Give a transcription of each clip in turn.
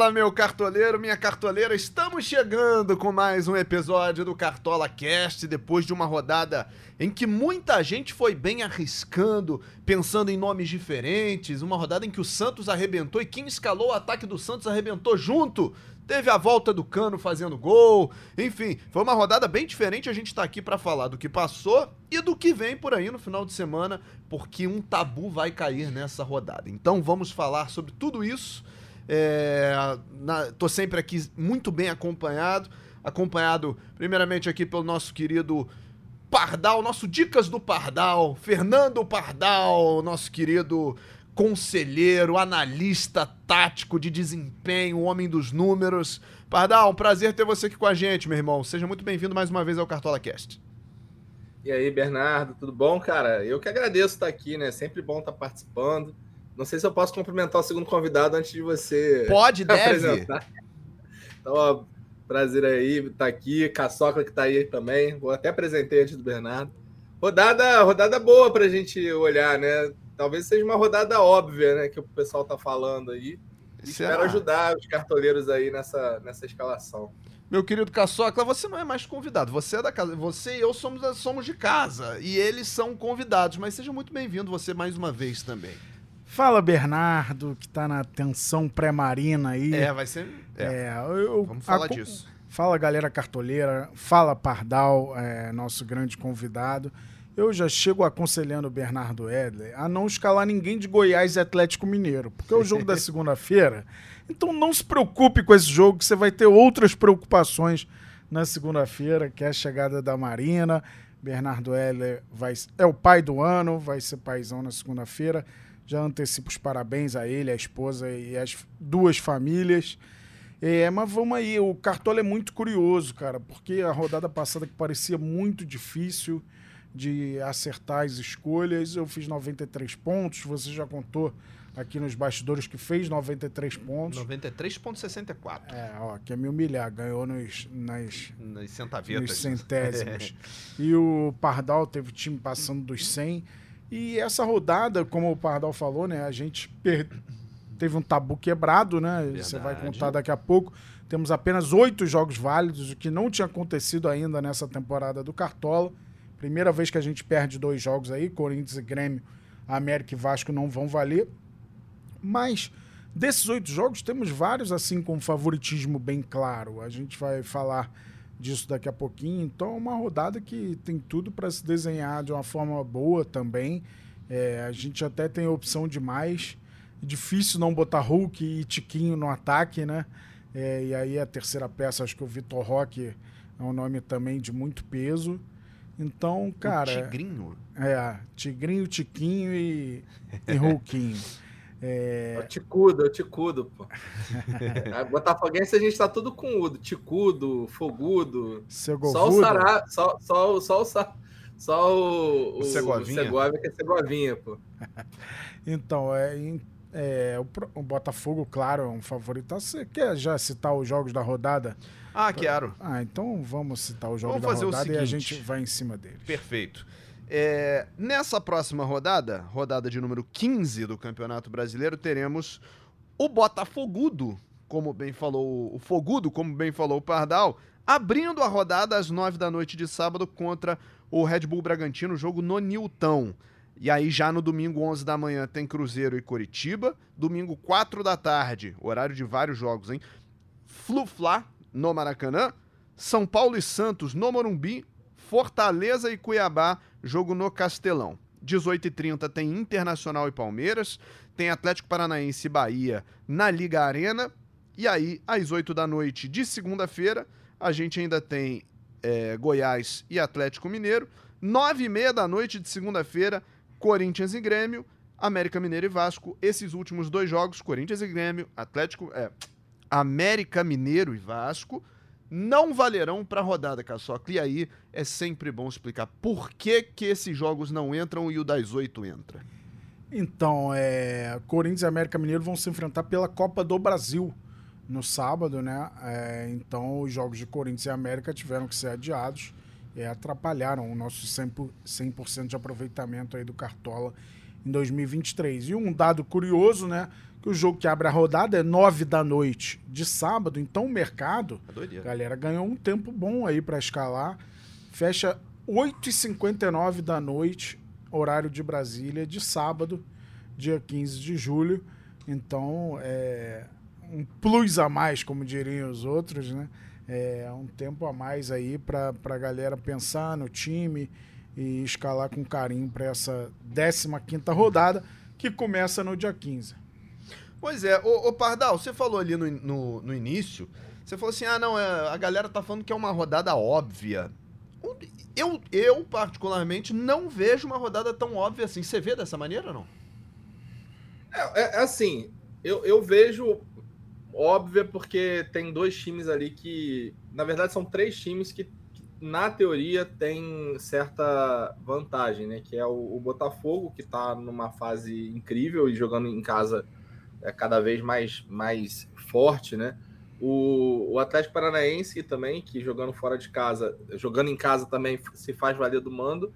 Fala, meu cartoleiro, minha cartoleira. Estamos chegando com mais um episódio do Cartola Cast depois de uma rodada em que muita gente foi bem arriscando, pensando em nomes diferentes. Uma rodada em que o Santos arrebentou e quem escalou o ataque do Santos arrebentou junto. Teve a volta do Cano fazendo gol. Enfim, foi uma rodada bem diferente. A gente tá aqui para falar do que passou e do que vem por aí no final de semana, porque um tabu vai cair nessa rodada. Então vamos falar sobre tudo isso é, na, tô sempre aqui muito bem acompanhado. Acompanhado, primeiramente, aqui pelo nosso querido Pardal, nosso Dicas do Pardal, Fernando Pardal, nosso querido conselheiro, analista tático de desempenho, homem dos números. Pardal, um prazer ter você aqui com a gente, meu irmão. Seja muito bem-vindo mais uma vez ao Cartola Cast. E aí, Bernardo, tudo bom, cara? Eu que agradeço estar aqui, né? Sempre bom estar participando. Não sei se eu posso cumprimentar o segundo convidado antes de você. Pode, deve. Então, ó, prazer aí estar tá aqui. Caçocla que está aí também. Vou até apresentei antes do Bernardo. Rodada, rodada boa para a gente olhar, né? Talvez seja uma rodada óbvia, né? Que o pessoal está falando aí. espero ajudar os cartoleiros aí nessa, nessa escalação. Meu querido Caçocla, você não é mais convidado. Você é da casa. Você e eu somos, somos de casa. E eles são convidados. Mas seja muito bem-vindo você mais uma vez também. Fala, Bernardo, que tá na tensão pré-marina aí. É, vai ser. É, é eu, Vamos falar a, disso. Fala, galera cartoleira. Fala, Pardal, é, nosso grande convidado. Eu já chego aconselhando o Bernardo Edler a não escalar ninguém de Goiás e Atlético Mineiro, porque é o jogo da segunda-feira. Então não se preocupe com esse jogo, que você vai ter outras preocupações na segunda-feira, que é a chegada da Marina. Bernardo Edler vai, é o pai do ano, vai ser paizão na segunda-feira. Já antecipo os parabéns a ele, a esposa e as duas famílias. É, mas vamos aí, o Cartola é muito curioso, cara, porque a rodada passada que parecia muito difícil de acertar as escolhas, eu fiz 93 pontos, você já contou aqui nos bastidores que fez 93 pontos. 93,64. É, ó, quer me humilhar, ganhou nos, nas, nas centavetas. Nos centésimos. e o Pardal teve o time passando dos 100. E essa rodada, como o Pardal falou, né, a gente per... teve um tabu quebrado, né? Verdade. Você vai contar daqui a pouco. Temos apenas oito jogos válidos, o que não tinha acontecido ainda nessa temporada do Cartola. Primeira vez que a gente perde dois jogos aí, Corinthians e Grêmio, América e Vasco não vão valer. Mas desses oito jogos, temos vários assim com favoritismo bem claro. A gente vai falar disso daqui a pouquinho. Então é uma rodada que tem tudo para se desenhar de uma forma boa também. É, a gente até tem opção demais. Difícil não botar Hulk e Tiquinho no ataque, né? É, e aí a terceira peça, acho que o Vitor Roque é um nome também de muito peso. Então, cara. O Tigrinho? É, Tigrinho, Tiquinho e, e. É... é o Ticudo, é o Ticudo, pô. Botafoguense a gente tá tudo com Udo. Ticudo, Fogudo. Segovudo. Só o Sará, só, só, só, só, só o, o, Segovinha. o Segovia, que é Segovinha, pô. então, é, é o, o, Botafogo, claro, é um favorito. Você quer já citar os jogos da rodada? Ah, quero. Ah, então vamos citar os jogos vamos da rodada e a gente vai em cima deles. Perfeito. É, nessa próxima rodada, rodada de número 15 do Campeonato Brasileiro, teremos o Botafogudo, como bem falou o Fogudo, como bem falou o Pardal, abrindo a rodada às 9 da noite de sábado contra o Red Bull Bragantino, jogo no Nilton. E aí já no domingo 11 da manhã tem Cruzeiro e Coritiba, domingo 4 da tarde, horário de vários jogos, hein? Flu-Fla no Maracanã, São Paulo e Santos no Morumbi, Fortaleza e Cuiabá jogo no Castelão. 18h30 tem Internacional e Palmeiras, tem Atlético Paranaense e Bahia na Liga Arena. E aí, às 8 da noite de segunda-feira, a gente ainda tem é, Goiás e Atlético Mineiro. 9 e meia da noite de segunda-feira, Corinthians e Grêmio, América Mineiro e Vasco. Esses últimos dois jogos, Corinthians e Grêmio, Atlético. É, América Mineiro e Vasco não valerão para a rodada, Caçoca. E aí é sempre bom explicar por que, que esses jogos não entram e o das oito entra. Então, é, Corinthians e América Mineiro vão se enfrentar pela Copa do Brasil no sábado, né? É, então, os jogos de Corinthians e América tiveram que ser adiados e atrapalharam o nosso 100%, 100 de aproveitamento aí do Cartola em 2023. E um dado curioso, né? Que o jogo que abre a rodada é 9 da noite de sábado, então o mercado, É a galera ganhou um tempo bom aí para escalar. Fecha 8h59 da noite, horário de Brasília, de sábado, dia 15 de julho. Então, é um plus a mais, como diriam os outros, né? É um tempo a mais aí para a galera pensar no time e escalar com carinho para essa 15ª rodada, que começa no dia 15. Pois é, ô, ô Pardal, você falou ali no, no, no início, você falou assim, ah não, é, a galera tá falando que é uma rodada óbvia. Eu, eu, particularmente, não vejo uma rodada tão óbvia assim. Você vê dessa maneira ou não? É, é assim, eu, eu vejo óbvia porque tem dois times ali que, na verdade, são três times que, que na teoria, tem certa vantagem, né? Que é o, o Botafogo, que está numa fase incrível e jogando em casa é cada vez mais, mais forte, né? O, o Atlético Paranaense também, que jogando fora de casa, jogando em casa também se faz valer do mando.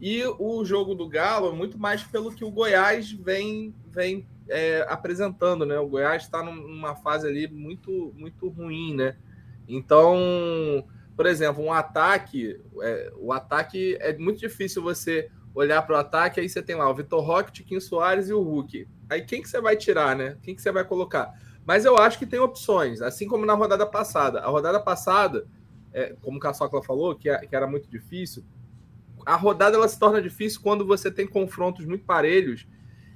E o jogo do Galo é muito mais pelo que o Goiás vem, vem é, apresentando, né? O Goiás está numa fase ali muito, muito ruim, né? Então, por exemplo, um ataque, é, o ataque é muito difícil você olhar para o ataque, aí você tem lá o Vitor Roque, Tiquinho Soares e o Hulk. Aí quem que você vai tirar, né? Quem que você vai colocar? Mas eu acho que tem opções, assim como na rodada passada. A rodada passada, é, como o Caçocla falou, que, que era muito difícil, a rodada ela se torna difícil quando você tem confrontos muito parelhos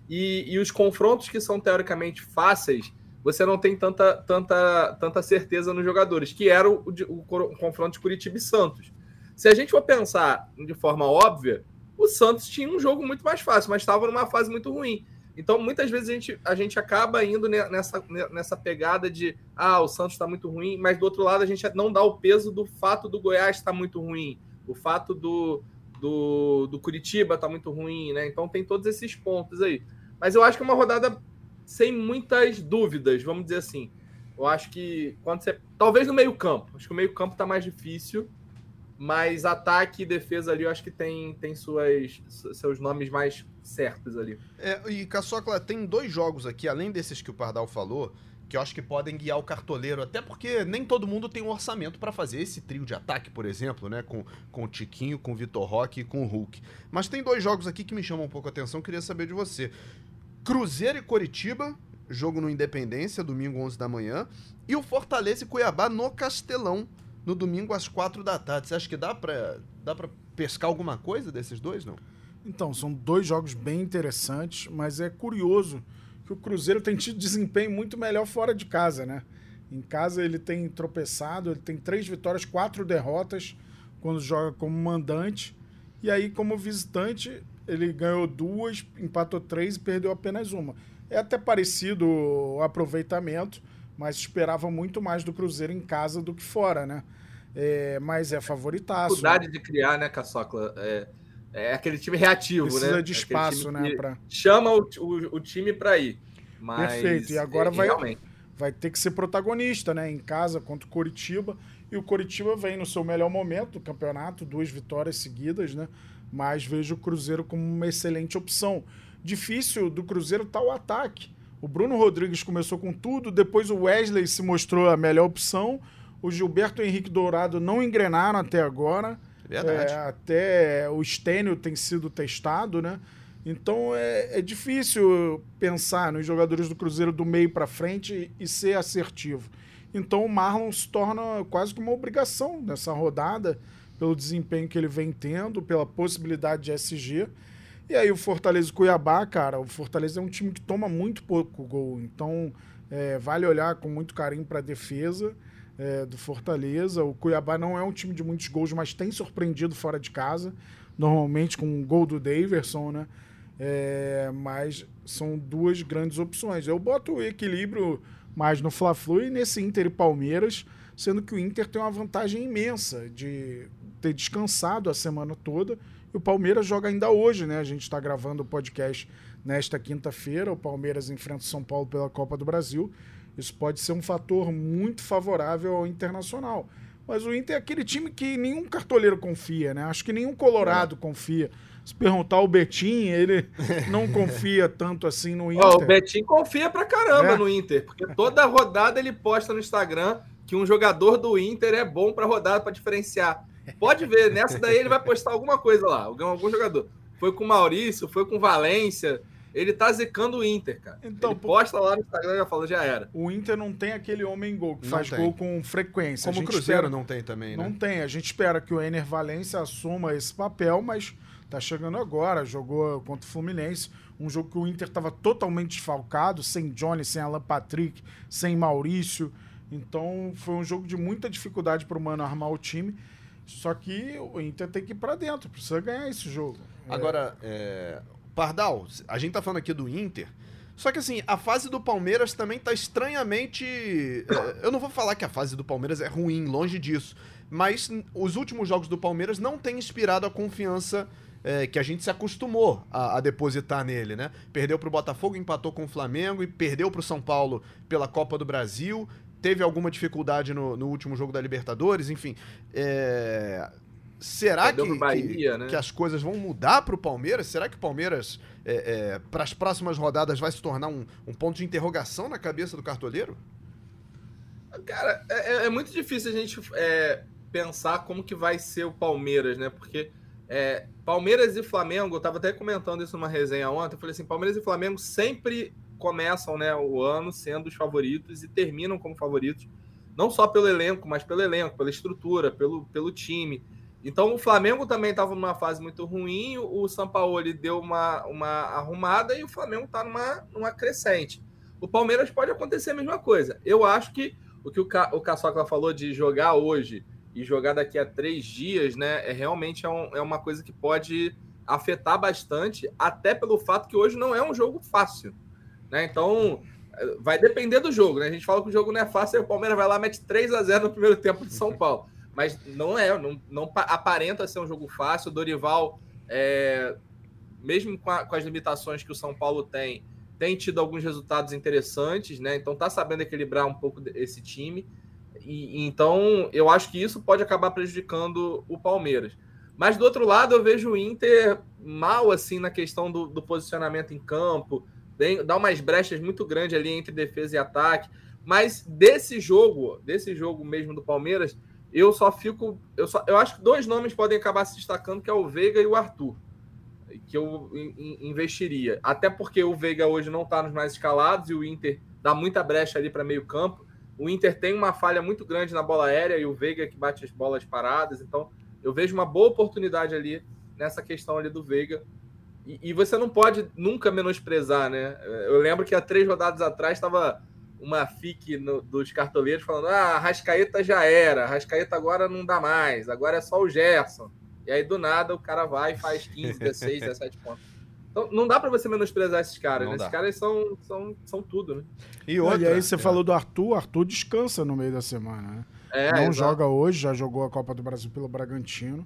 e, e, os confrontos que são teoricamente fáceis, você não tem tanta, tanta, tanta certeza nos jogadores, que era o, o, o, confronto de Curitiba e Santos. Se a gente for pensar de forma óbvia, o Santos tinha um jogo muito mais fácil, mas estava numa fase muito ruim. Então, muitas vezes a gente, a gente acaba indo nessa, nessa pegada de ah, o Santos está muito ruim, mas do outro lado a gente não dá o peso do fato do Goiás estar tá muito ruim, o fato do, do, do Curitiba estar tá muito ruim, né? Então tem todos esses pontos aí. Mas eu acho que é uma rodada sem muitas dúvidas, vamos dizer assim. Eu acho que quando você. Talvez no meio-campo. Acho que o meio-campo está mais difícil. Mas ataque e defesa ali, eu acho que tem, tem suas, seus nomes mais certos ali. É, e Caçocla, tem dois jogos aqui, além desses que o Pardal falou, que eu acho que podem guiar o cartoleiro, até porque nem todo mundo tem um orçamento para fazer esse trio de ataque, por exemplo, né? Com, com o Tiquinho, com o Vitor Roque e com o Hulk. Mas tem dois jogos aqui que me chamam um pouco a atenção, queria saber de você. Cruzeiro e Coritiba, jogo no Independência, domingo 11 da manhã, e o Fortaleza e Cuiabá no Castelão, no domingo às quatro da tarde. Você acha que dá para dá pescar alguma coisa desses dois, não? Então, são dois jogos bem interessantes, mas é curioso que o Cruzeiro tem tido desempenho muito melhor fora de casa, né? Em casa ele tem tropeçado, ele tem três vitórias, quatro derrotas quando joga como mandante. E aí, como visitante, ele ganhou duas, empatou três e perdeu apenas uma. É até parecido o aproveitamento, mas esperava muito mais do Cruzeiro em casa do que fora, né? É, mas é favoritaço. Dificuldade de criar, né, Caçocla? É, é aquele time reativo, Precisa né? de espaço, né? Pra... Chama o, o, o, time para ir. Mas, Perfeito. E agora vai, vai ter que ser protagonista, né? Em casa contra o Coritiba. E o Coritiba vem no seu melhor momento do campeonato, duas vitórias seguidas, né? Mas vejo o Cruzeiro como uma excelente opção. Difícil do Cruzeiro tá o ataque. O Bruno Rodrigues começou com tudo, depois o Wesley se mostrou a melhor opção. O Gilberto Henrique Dourado não engrenaram até agora. Verdade. É, até o Stênio tem sido testado, né? Então é, é, difícil pensar nos jogadores do Cruzeiro do meio para frente e ser assertivo. Então o Marlon se torna quase que uma obrigação nessa rodada, pelo desempenho que ele vem tendo, pela possibilidade de SG. E aí o Fortaleza e Cuiabá, cara, o Fortaleza é um time que toma muito pouco gol, então é, vale olhar com muito carinho para a defesa é, do Fortaleza. O Cuiabá não é um time de muitos gols, mas tem surpreendido fora de casa, normalmente com um gol do Daverson, né? É, mas são duas grandes opções. Eu boto o equilíbrio mais no Fla-Flu e nesse Inter e Palmeiras, sendo que o Inter tem uma vantagem imensa de ter descansado a semana toda e o Palmeiras joga ainda hoje, né? A gente está gravando o podcast nesta quinta-feira. O Palmeiras enfrenta o São Paulo pela Copa do Brasil. Isso pode ser um fator muito favorável ao Internacional. Mas o Inter é aquele time que nenhum cartoleiro confia, né? Acho que nenhum Colorado é. confia Se perguntar o Betim, ele não confia tanto assim no Inter. Ó, o Betim confia pra caramba É. no Inter, porque toda rodada ele posta no Instagram que um jogador do Inter é bom pra rodada pra diferenciar. Pode ver, nessa daí ele vai postar alguma coisa lá, algum, algum jogador. Foi com o Maurício, foi com o Valência. Ele tá zicando o Inter, cara. Então, ele posta lá no Instagram e já fala, já era. O Inter não tem aquele homem gol que Não faz tem. gol com frequência. Como o Cruzeiro espera- não tem também, né? Não tem. A gente espera que o Ener Valência assuma esse papel, mas tá chegando agora. Jogou contra o Fluminense. Um jogo que o Inter estava totalmente desfalcado, sem Johnny, sem Alan Patrick, sem Maurício. Então foi um jogo de muita dificuldade para o Mano armar o time. Só que o Inter tem que ir para dentro, precisa ganhar esse jogo. Agora, é, Pardal, a gente tá falando aqui do Inter. Só que assim, a fase do Palmeiras também tá estranhamente. é, eu não vou falar que a fase do Palmeiras é ruim, longe disso. Mas os últimos jogos do Palmeiras não têm inspirado a confiança é, que a gente se acostumou a, a depositar nele, né? Perdeu pro Botafogo, empatou com o Flamengo e perdeu pro São Paulo pela Copa do Brasil. Teve alguma dificuldade no, no último jogo da Libertadores, enfim. É, Será que, Bahia, que, né? que as coisas vão mudar pro Palmeiras? Será que o Palmeiras, é, para as próximas rodadas, vai se tornar um, um ponto de interrogação na cabeça do cartoleiro? Cara, é, é- é muito difícil a gente é, pensar como que vai ser o Palmeiras, né? Porque é, Palmeiras e Flamengo, eu tava até comentando isso numa resenha ontem, eu falei assim, Palmeiras e Flamengo sempre começam né, o ano sendo os favoritos e terminam como favoritos, não só pelo elenco, mas pelo elenco, pela estrutura, pelo, pelo time. Então o Flamengo também estava numa fase muito ruim, o Sampaoli deu uma, uma arrumada e o Flamengo está numa, numa crescente. O Palmeiras pode acontecer a mesma coisa. Eu acho que o que o, Ca... Caçocla falou de jogar hoje e jogar daqui a três dias, né? É realmente é, um- é uma coisa que pode afetar bastante, até pelo fato que hoje não é um jogo fácil. Né? Então, vai depender do jogo, né? A gente fala que o jogo não é fácil, aí o Palmeiras vai lá mete 3 a 0 no primeiro tempo de São Paulo. Mas não é, não, não pa- aparenta ser um jogo fácil. O Dorival, é, mesmo com, a- com as limitações que o São Paulo tem, tem tido alguns resultados interessantes, né? Então tá sabendo equilibrar um pouco esse time. E, então eu acho que isso pode acabar prejudicando o Palmeiras. Mas do outro lado, eu vejo o Inter mal assim na questão do, do posicionamento em campo, dá umas brechas muito grandes ali entre defesa e ataque. Mas desse jogo, desse jogo mesmo do Palmeiras, eu só fico. Eu, só, eu acho que dois nomes podem acabar se destacando, que é o Veiga e o Arthur. Que eu in- in- investiria. Até porque o Veiga hoje não está nos mais escalados e o Inter dá muita brecha ali para meio campo. O Inter tem uma falha muito grande na bola aérea e o Veiga que bate as bolas paradas. Então, eu vejo uma boa oportunidade ali nessa questão ali do Veiga. E, e você não pode nunca menosprezar, né? Eu lembro que há três rodadas atrás estava uma FIC no- dos cartoleiros falando: ah, Rascaeta já era, Rascaeta agora não dá mais, agora é só o Gerson. E aí, do nada, o cara vai e faz 15, 16, 17 pontos. Então, não dá para você menosprezar esses caras, né? Esses caras são, são, são tudo, né? E E, outra. aí você é, falou do Arthur, o Arthur descansa no meio da semana, né? É, não exato. joga hoje, já jogou a Copa do Brasil pelo Bragantino.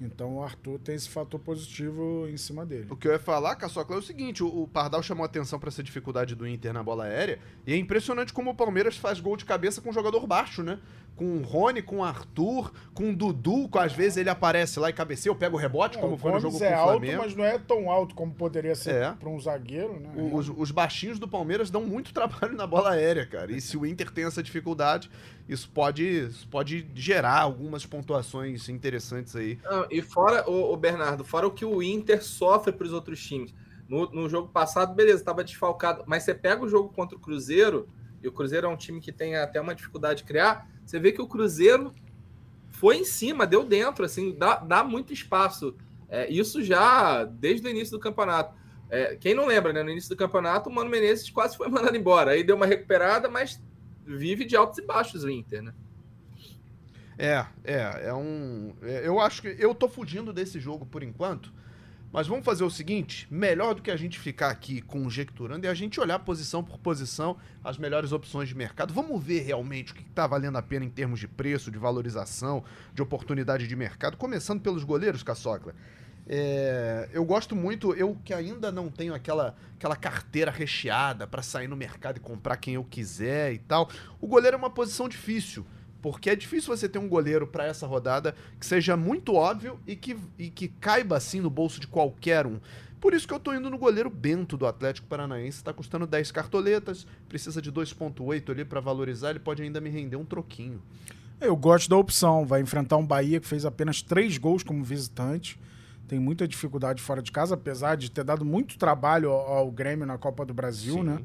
Então o Arthur tem esse fator positivo em cima dele. O que eu ia falar, Caçocla, é o seguinte: o, Pardal chamou atenção pra essa dificuldade do Inter na bola aérea. E é impressionante como o Palmeiras faz gol de cabeça com um jogador baixo, né? Com o Rony, com o Arthur, com o Dudu, com às vezes ele aparece lá e cabeceia, eu pego o rebote, como o foi no jogo é com o alto, Flamengo. mas não é tão alto como poderia ser É. para um zagueiro, né? O- Os, os baixinhos do Palmeiras dão muito trabalho na bola aérea, cara. E se o Inter tem essa dificuldade, isso pode, isso pode gerar algumas pontuações interessantes aí. Não, e fora, o, Bernardo, fora o que o Inter sofre para os outros times. No, no jogo passado, beleza, estava desfalcado, mas você pega o jogo contra o Cruzeiro, e o Cruzeiro é um time que tem até uma dificuldade de criar, você vê que o Cruzeiro foi em cima, deu dentro, assim, dá, dá muito espaço. É, isso já desde o início do campeonato. É, quem não lembra, né? No início do campeonato, o Mano Menezes quase foi mandado embora. Aí deu uma recuperada, mas vive de altos e baixos o Inter, né? É, é, é um. é, eu acho que. Eu tô fugindo desse jogo por enquanto. Mas vamos fazer o seguinte: melhor do que a gente ficar aqui conjecturando é a gente olhar posição por posição as melhores opções de mercado. Vamos ver realmente o que está valendo a pena em termos de preço, de valorização, de oportunidade de mercado. Começando pelos goleiros, Caçocla. É, eu gosto muito, eu que ainda não tenho aquela, aquela carteira recheada para sair no mercado e comprar quem eu quiser e tal. O goleiro é uma posição difícil Porque é difícil você ter um goleiro para essa rodada que seja muito óbvio e que, e que caiba assim no bolso de qualquer um. Por isso que eu tô indo no goleiro Bento do Atlético Paranaense. Tá custando 10 cartoletas, precisa de 2.8 ali para valorizar, ele pode ainda me render um troquinho. Eu gosto da opção, vai enfrentar um Bahia que fez apenas três gols como visitante. Tem muita dificuldade fora de casa, apesar de ter dado muito trabalho ao, ao Grêmio na Copa do Brasil, Sim. né?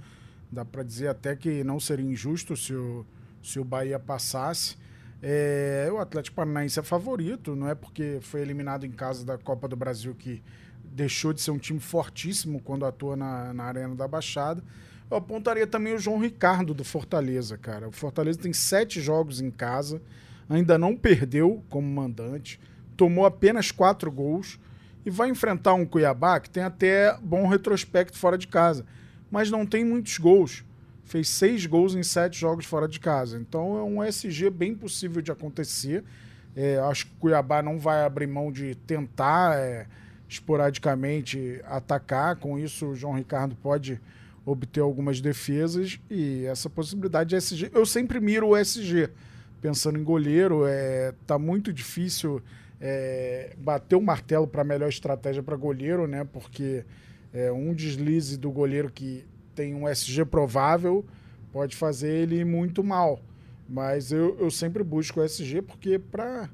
Dá para dizer até que não seria injusto se o, se o Bahia passasse. É, o Atlético Paranaense é favorito, não é porque foi eliminado em casa da Copa do Brasil que deixou de ser um time fortíssimo quando atua na, na Arena da Baixada. Eu apontaria também o João Ricardo do Fortaleza, cara. O Fortaleza tem sete jogos em casa, ainda não perdeu como mandante, tomou apenas quatro gols e vai enfrentar um Cuiabá que tem até bom retrospecto fora de casa, mas não tem muitos gols. Fez seis gols em sete jogos fora de casa. Então é um SG bem possível de acontecer. É, acho que o Cuiabá não vai abrir mão de tentar é, esporadicamente atacar. Com isso, o João Ricardo pode obter algumas defesas e essa possibilidade de SG. Eu sempre miro o SG, pensando em goleiro, é, tá muito difícil é, bater o martelo para a melhor estratégia para goleiro, né? Porque é, um deslize do goleiro que tem um SG provável pode fazer ele muito mal. Mas eu, eu sempre busco o SG porque para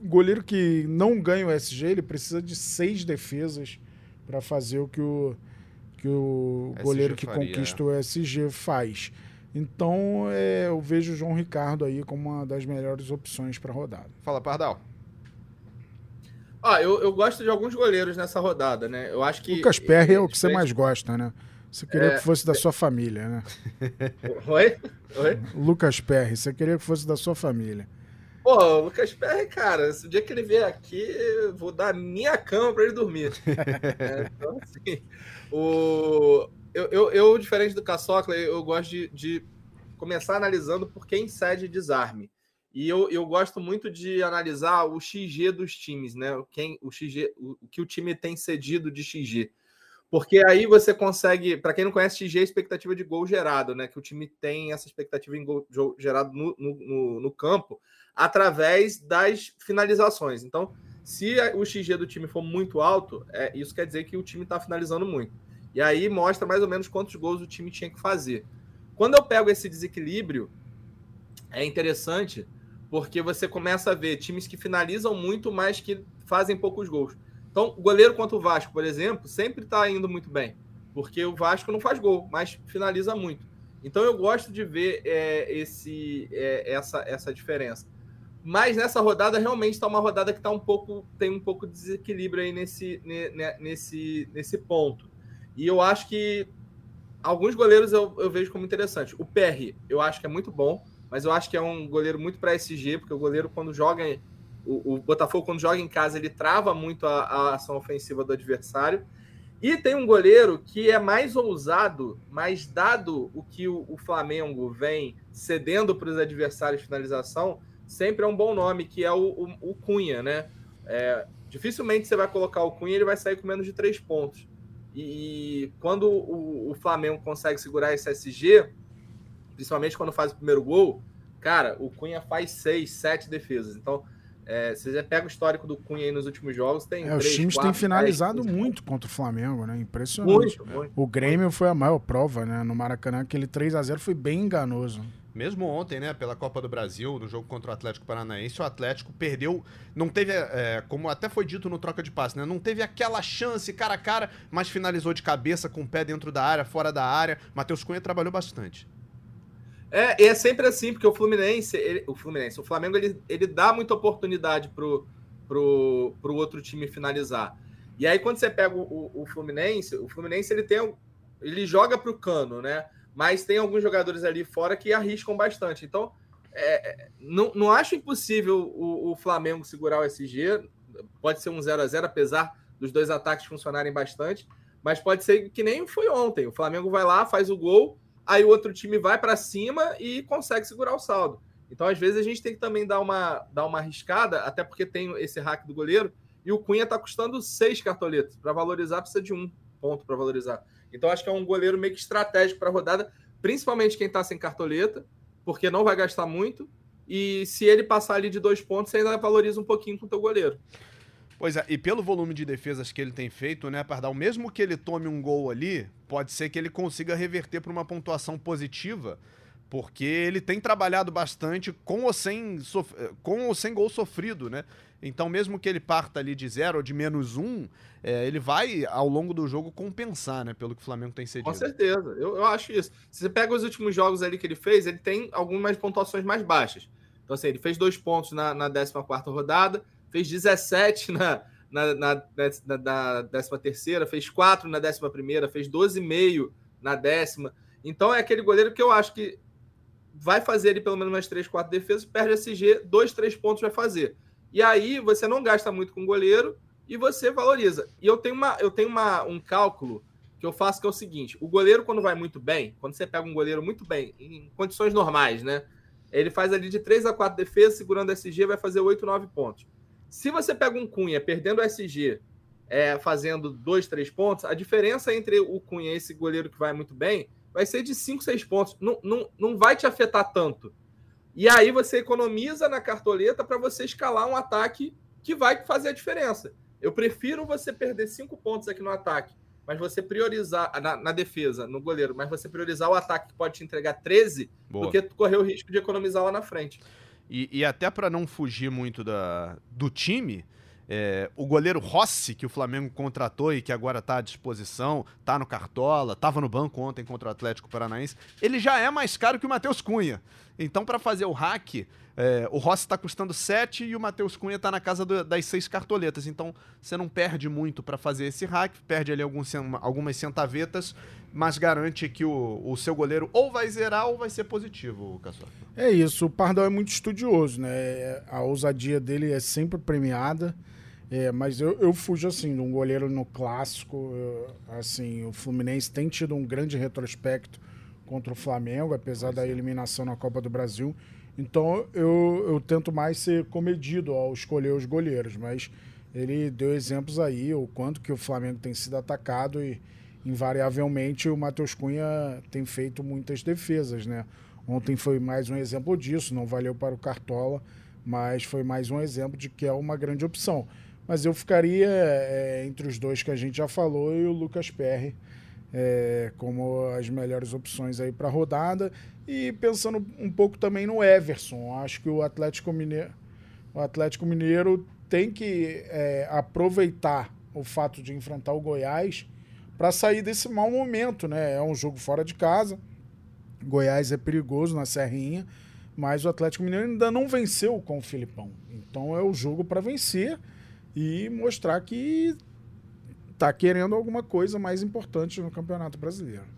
goleiro que não ganha o SG, ele precisa de seis defesas para fazer o que o que o SG goleiro que faria. conquista o SG faz. Então, é, eu vejo o João Ricardo aí como uma das melhores opções para a rodada. Fala, Pardal. Ah, eu, eu gosto de alguns goleiros nessa rodada, né? Eu acho que. Lucas Perry é o que você mais gosta, né? Você queria é... que fosse da sua família, né? Oi? Oi? Lucas Perry, você queria que fosse da sua família. Pô, o Lucas Perry, cara, se o dia que ele vier aqui, eu vou dar minha cama para ele dormir. é, então, assim, o... eu, eu, eu, diferente do Caçocla, eu gosto de, de, começar analisando por quem cede desarme. E eu, eu gosto muito de analisar o XG dos times, né? Quem, o, XG, o, o que o time tem cedido de XG. Porque aí você consegue, para quem não conhece, XG é expectativa de gol gerado, né? Que o time tem essa expectativa em gol gerado no, no, no campo através das finalizações. Então, se o XG do time for muito alto, é, isso quer dizer que o time está finalizando muito. E aí mostra mais ou menos quantos gols o time tinha que fazer. Quando eu pego esse desequilíbrio, é interessante porque você começa a ver times que finalizam muito, mas que fazem poucos gols. Então, o goleiro contra o Vasco, por exemplo, sempre está indo muito bem, porque o Vasco não faz gol, mas finaliza muito. Então, eu gosto de ver é, esse, é, essa, essa diferença. Mas nessa rodada realmente está uma rodada que tá um pouco tem um pouco de desequilíbrio aí nesse, nesse, nesse ponto. E eu acho que alguns goleiros eu, eu vejo como interessante. O PR eu acho que é muito bom, mas eu acho que é um goleiro muito para SG, porque o goleiro quando joga o, o, Botafogo quando joga em casa ele trava muito a, a ação ofensiva do adversário. E tem um goleiro que é mais ousado, mas dado o que o, o Flamengo vem cedendo para os adversários de finalização, sempre é um bom nome, que é o, o, o Cunha, né? É, dificilmente você vai colocar o Cunha ele vai sair com menos de três pontos. E quando o, o, Flamengo consegue segurar esse SG, principalmente quando faz o primeiro gol, cara, o Cunha faz seis, sete defesas. Então, é, você já pega o histórico do Cunha aí nos últimos jogos, tem. É, três, os times quatro, têm finalizado dez, muito contra o Flamengo, né? Impressionante. Muito, muito, o Grêmio foi a maior prova, né? No Maracanã, aquele 3 a 0 foi bem enganoso. Mesmo ontem, né, pela Copa do Brasil, no jogo contra o Atlético Paranaense, o Atlético perdeu, não teve, é, como até foi dito no troca de passe, né, não teve aquela chance cara a cara, mas finalizou de cabeça com o pé dentro da área, fora da área. Matheus Cunha trabalhou bastante. É, e é sempre assim, porque o Fluminense, ele, o Fluminense, o Flamengo, ele, ele dá muita oportunidade pro, pro, pro outro time finalizar. E aí, quando você pega o, o, Fluminense, o Fluminense ele tem. Ele joga pro cano, né? mas tem alguns jogadores ali fora que arriscam bastante. Então, é, é não, não acho impossível o, o, Flamengo segurar o SG. Pode ser um 0 a 0 apesar dos dois ataques funcionarem bastante. Mas pode ser que nem foi ontem. O Flamengo vai lá, faz o gol, aí o outro time vai para cima e consegue segurar o saldo. Então, às vezes, a gente tem que também dar uma, dar uma arriscada, até porque tem esse hack do goleiro, e o Cunha está custando seis cartoletas. Para valorizar, precisa de um ponto para valorizar. Então acho que é um goleiro meio que estratégico para a rodada, principalmente quem está sem cartoleta, porque não vai gastar muito E se ele passar ali de dois pontos, você ainda valoriza um pouquinho com o teu goleiro. Pois é, e pelo volume de defesas que ele tem feito, né, Pardal, mesmo que ele tome um gol ali, pode ser que ele consiga reverter para uma pontuação positiva, porque ele tem trabalhado bastante com ou sem, sof... com ou sem gol sofrido, né? Então, mesmo que ele parta ali de zero ou de menos um, é, ele vai, ao longo do jogo, compensar, né? Pelo que o Flamengo tem cedido. Com certeza, eu, eu acho isso. Se você pega os últimos jogos ali que ele fez, ele tem algumas pontuações mais baixas. Então, assim, ele fez dois pontos na, na 14 rodada, fez 17 na, na, na, na, na 13, fez 4 na 11, fez 12,5 na décima. Então, é aquele goleiro que eu acho que vai fazer ele pelo menos umas 3, 4 defesas, perde SG, 2, 3 pontos vai fazer. E aí você não gasta muito com goleiro e você valoriza. E eu tenho, uma, eu tenho uma, um cálculo que eu faço que é o seguinte: o goleiro, quando vai muito bem, quando você pega um goleiro muito bem, em condições normais, né? Ele faz ali de 3 a 4 defesas, segurando SG, vai fazer 8, 9 pontos. Se você pega um Cunha perdendo SG, é, fazendo 2, 3 pontos, a diferença entre o Cunha e esse goleiro que vai muito bem vai ser de 5, 6 pontos. Não, não, não vai te afetar tanto. E aí você economiza na cartoleta para você escalar um ataque que vai fazer a diferença. Eu prefiro você perder 5 pontos aqui no ataque, mas você priorizar na, na, defesa, no goleiro, mas você priorizar o ataque que pode te entregar 13 Boa. do que correr o risco de economizar lá na frente. E, e até para não fugir muito da, do time, é, o goleiro Rossi, que o Flamengo contratou e que agora está à disposição, está no Cartola, estava no banco ontem contra o Atlético Paranaense, ele já é mais caro que o Matheus Cunha. Então, para fazer o hack, é, o Rossi está custando 7 e o Matheus Cunha está na casa do, das 6 cartoletas. Então, você não perde muito para fazer esse hack, perde ali alguns, algumas centavetas, mas garante que o, o seu goleiro ou vai zerar ou vai ser positivo, Caçoca. É isso, o Pardal é muito estudioso, né? A ousadia dele é sempre premiada. É, mas eu, eu fujo assim, de um goleiro no clássico. assim, o Fluminense tem tido um grande retrospecto contra o Flamengo, apesar da eliminação na Copa do Brasil. Então eu, eu tento mais ser comedido ao escolher os goleiros, mas ele deu exemplos aí, o quanto que o Flamengo tem sido atacado e invariavelmente o Matheus Cunha tem feito muitas defesas, né? Ontem foi mais um exemplo disso, não valeu para o Cartola, mas foi mais um exemplo de que é uma grande opção. Mas eu ficaria é, entre os dois que a gente já falou e o Lucas Perry é, como as melhores opções aí para a rodada. E pensando um pouco também no Everson, acho que o Atlético Mineiro, o Atlético Mineiro tem que é, aproveitar o fato de enfrentar o Goiás para sair desse mau momento, né? É um jogo fora de casa. Goiás é perigoso na Serrinha, mas o Atlético Mineiro ainda não venceu com o Filipão. Então é o jogo para vencer e mostrar que está querendo alguma coisa mais importante no Campeonato Brasileiro.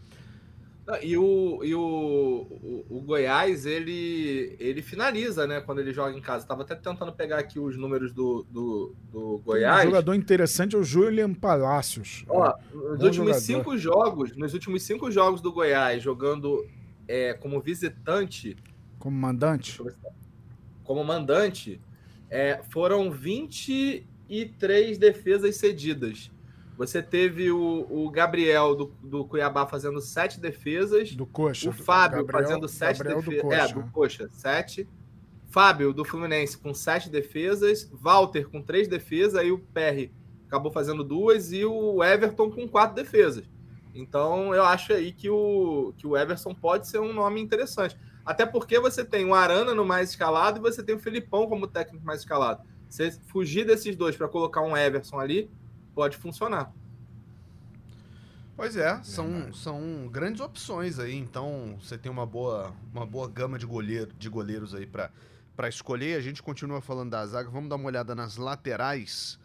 E o, e o, o, o, Goiás, ele, ele finaliza, né? Quando ele joga em casa. Tava até tentando pegar aqui os números do, do, do Goiás. Um jogador interessante é o Julian Palacios. Ó, nos últimos jogador. cinco jogos, nos últimos cinco jogos do Goiás, jogando é, como visitante. Como mandante? Como mandante, é, foram 23 defesas cedidas. Você teve o, o Gabriel do, do Cuiabá fazendo sete defesas. Do Coxa. O Fábio Gabriel, fazendo sete defesas. É, do Coxa, sete. Fábio do Fluminense com sete defesas. Walter com três defesas. Aí o Perry acabou fazendo duas. E o Everton com quatro defesas. Então eu acho aí que o, que o Everson pode ser um nome interessante. Até porque você tem o Arana no mais escalado e você tem o Filipão como técnico mais escalado. Você fugir desses dois para colocar um Everson ali, pode funcionar. Pois é, são, são grandes opções aí. Então, você tem uma boa, uma boa gama de, goleiro, de goleiros aí para escolher. A gente continua falando da zaga. Vamos dar uma olhada nas laterais.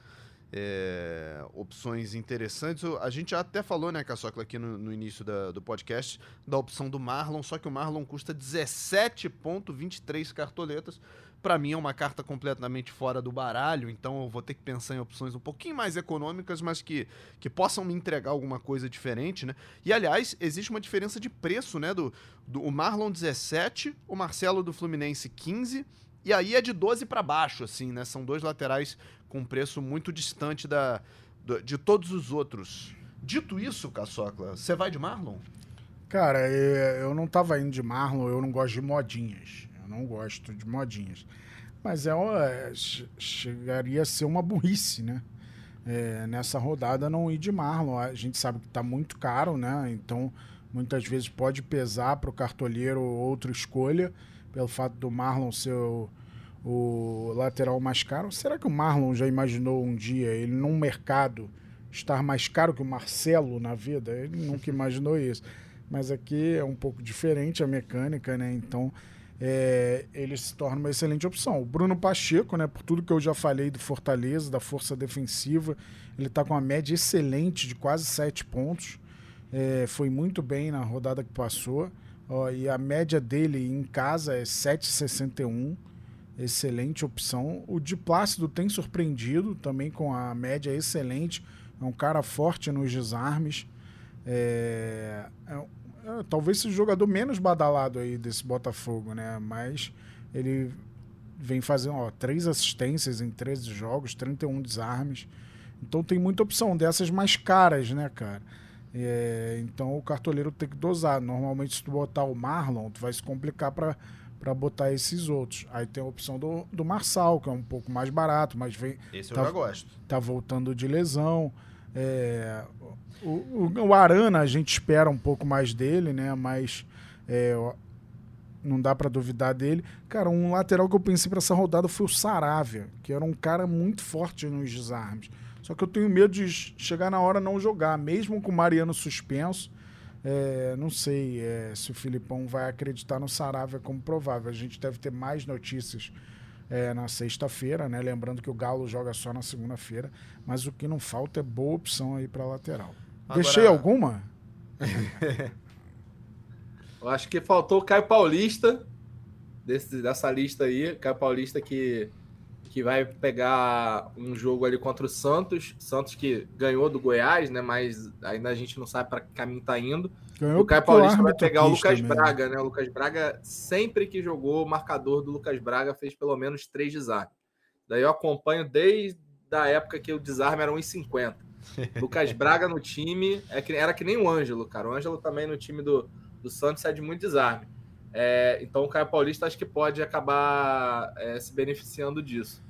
É, opções interessantes. A gente já até falou, né, Caçocla, aqui no, no início da, do podcast, da opção do Marlon, só que o Marlon custa 17,23 cartoletas para mim é uma carta completamente fora do baralho, então eu vou ter que pensar em opções um pouquinho mais econômicas, mas que, que possam me entregar alguma coisa diferente, né? E aliás, existe uma diferença de preço, né? Do, do o Marlon 17, o Marcelo do Fluminense 15, e aí é de 12 para baixo, assim, né? São dois laterais com preço muito distante da, de todos os outros. Dito isso, Caçocla, você vai de Marlon? Cara, eu não tava indo de Marlon, eu não gosto de modinhas não gosto de modinhas. Mas é, chegaria a ser uma burrice, né? É, nessa rodada não ir de Marlon. A gente sabe que está muito caro, né? Então muitas vezes pode pesar para o cartoleiro outra escolha, pelo fato do Marlon ser o, o, lateral mais caro. Será que o Marlon já imaginou um dia ele num mercado estar mais caro que o Marcelo na vida? Ele nunca imaginou isso. Mas aqui é um pouco diferente a mecânica, né? Então é, ele se torna uma excelente opção. O Bruno Pacheco, né, por tudo que eu já falei do Fortaleza, da força defensiva, ele está com uma média excelente de quase 7 pontos. É, foi muito bem na rodada que passou. Ó, e a média dele em casa é 7,61. Excelente opção. O de Plácido tem surpreendido também com a média excelente. É um cara forte nos desarmes. É, é é, talvez seja o jogador menos badalado aí desse Botafogo, né? Mas ele vem fazendo ó, três assistências em 13 jogos, 31 desarmes. Então tem muita opção dessas mais caras, né, cara? É, então o cartoleiro tem que dosar. Normalmente, se tu botar o Marlon, tu vai se complicar para para botar esses outros. Aí tem a opção do, do Marçal, que é um pouco mais barato, mas vem. Esse eu tá, já gosto. Tá voltando de lesão. É, o, o, o, Arana a gente espera um pouco mais dele, né? Mas é, não dá para duvidar dele. Cara, um lateral que eu pensei para essa rodada foi o Saravia, que era um cara muito forte nos desarmes. Só que eu tenho medo de chegar na hora não jogar, mesmo com o Mariano suspenso. É, não sei é, se o Filipão vai acreditar no Saravia como provável. A gente deve ter mais notícias é, na sexta-feira, né? Lembrando que o Galo joga só na segunda-feira, mas o que não falta é boa opção aí para lateral. Agora... Deixei alguma? Eu acho que faltou o Caio Paulista desse, dessa lista aí. Caio Paulista que, que vai pegar um jogo ali contra o Santos. Santos que ganhou do Goiás, né? Mas ainda a gente não sabe para que caminho tá indo. Ganhou o Caio Paulista vai pegar o Lucas mesmo. Braga, né? O Lucas Braga, sempre que jogou, o marcador do Lucas Braga fez pelo menos três desarmes. Daí eu acompanho desde a época que o desarme era 1,50. Lucas Braga no time é que, era que nem o Ângelo, cara. O Ângelo também no time do, do Santos é de muito desarme. É, então o Caio Paulista acho que pode acabar é, se beneficiando disso.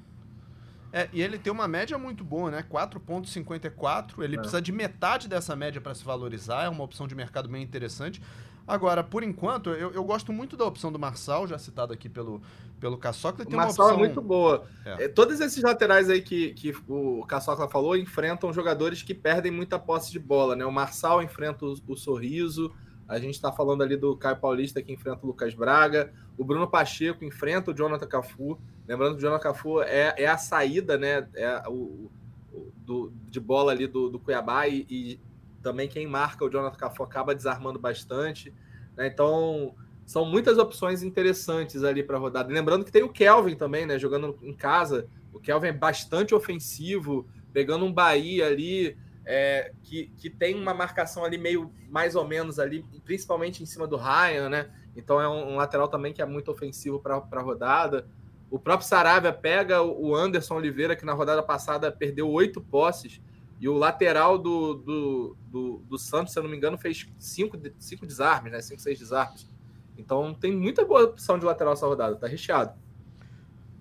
É, e ele tem uma média muito boa, né? 4,54. Ele é. precisa de metade dessa média para se valorizar. É uma opção de mercado bem interessante. Agora, por enquanto, eu, eu gosto muito da opção do Marçal, já citado aqui pelo, pelo Caçocla. Tem o Marçal opção... é muito boa. É. É, todos esses laterais aí que, que o Caçocla falou enfrentam jogadores que perdem muita posse de bola, né? O Marçal enfrenta o, o Sorriso, a gente está falando ali do Caio Paulista que enfrenta o Lucas Braga, o Bruno Pacheco enfrenta o Jonathan Cafu. Lembrando que o Jonathan Cafu é, é a saída, né? É o, o do, de bola ali do, do Cuiabá e, e também quem marca o Jonathan Cafu acaba desarmando bastante. Né? Então, são muitas opções interessantes ali para rodada. lembrando que tem o Kelvin também, né? Jogando em casa. O Kelvin é bastante ofensivo, pegando um Bahia ali, é, que, que tem uma marcação ali meio mais ou menos ali, principalmente em cima do Ryan, né? Então é um, um lateral também que é muito ofensivo para a rodada. O próprio Saravia pega o Anderson Oliveira, que na rodada passada perdeu oito posses e o lateral do, do, do, do, Santos, se eu não me engano, fez cinco, cinco desarmes, né? Cinco, seis desarmes. Então tem muita boa opção de lateral essa rodada, tá recheado.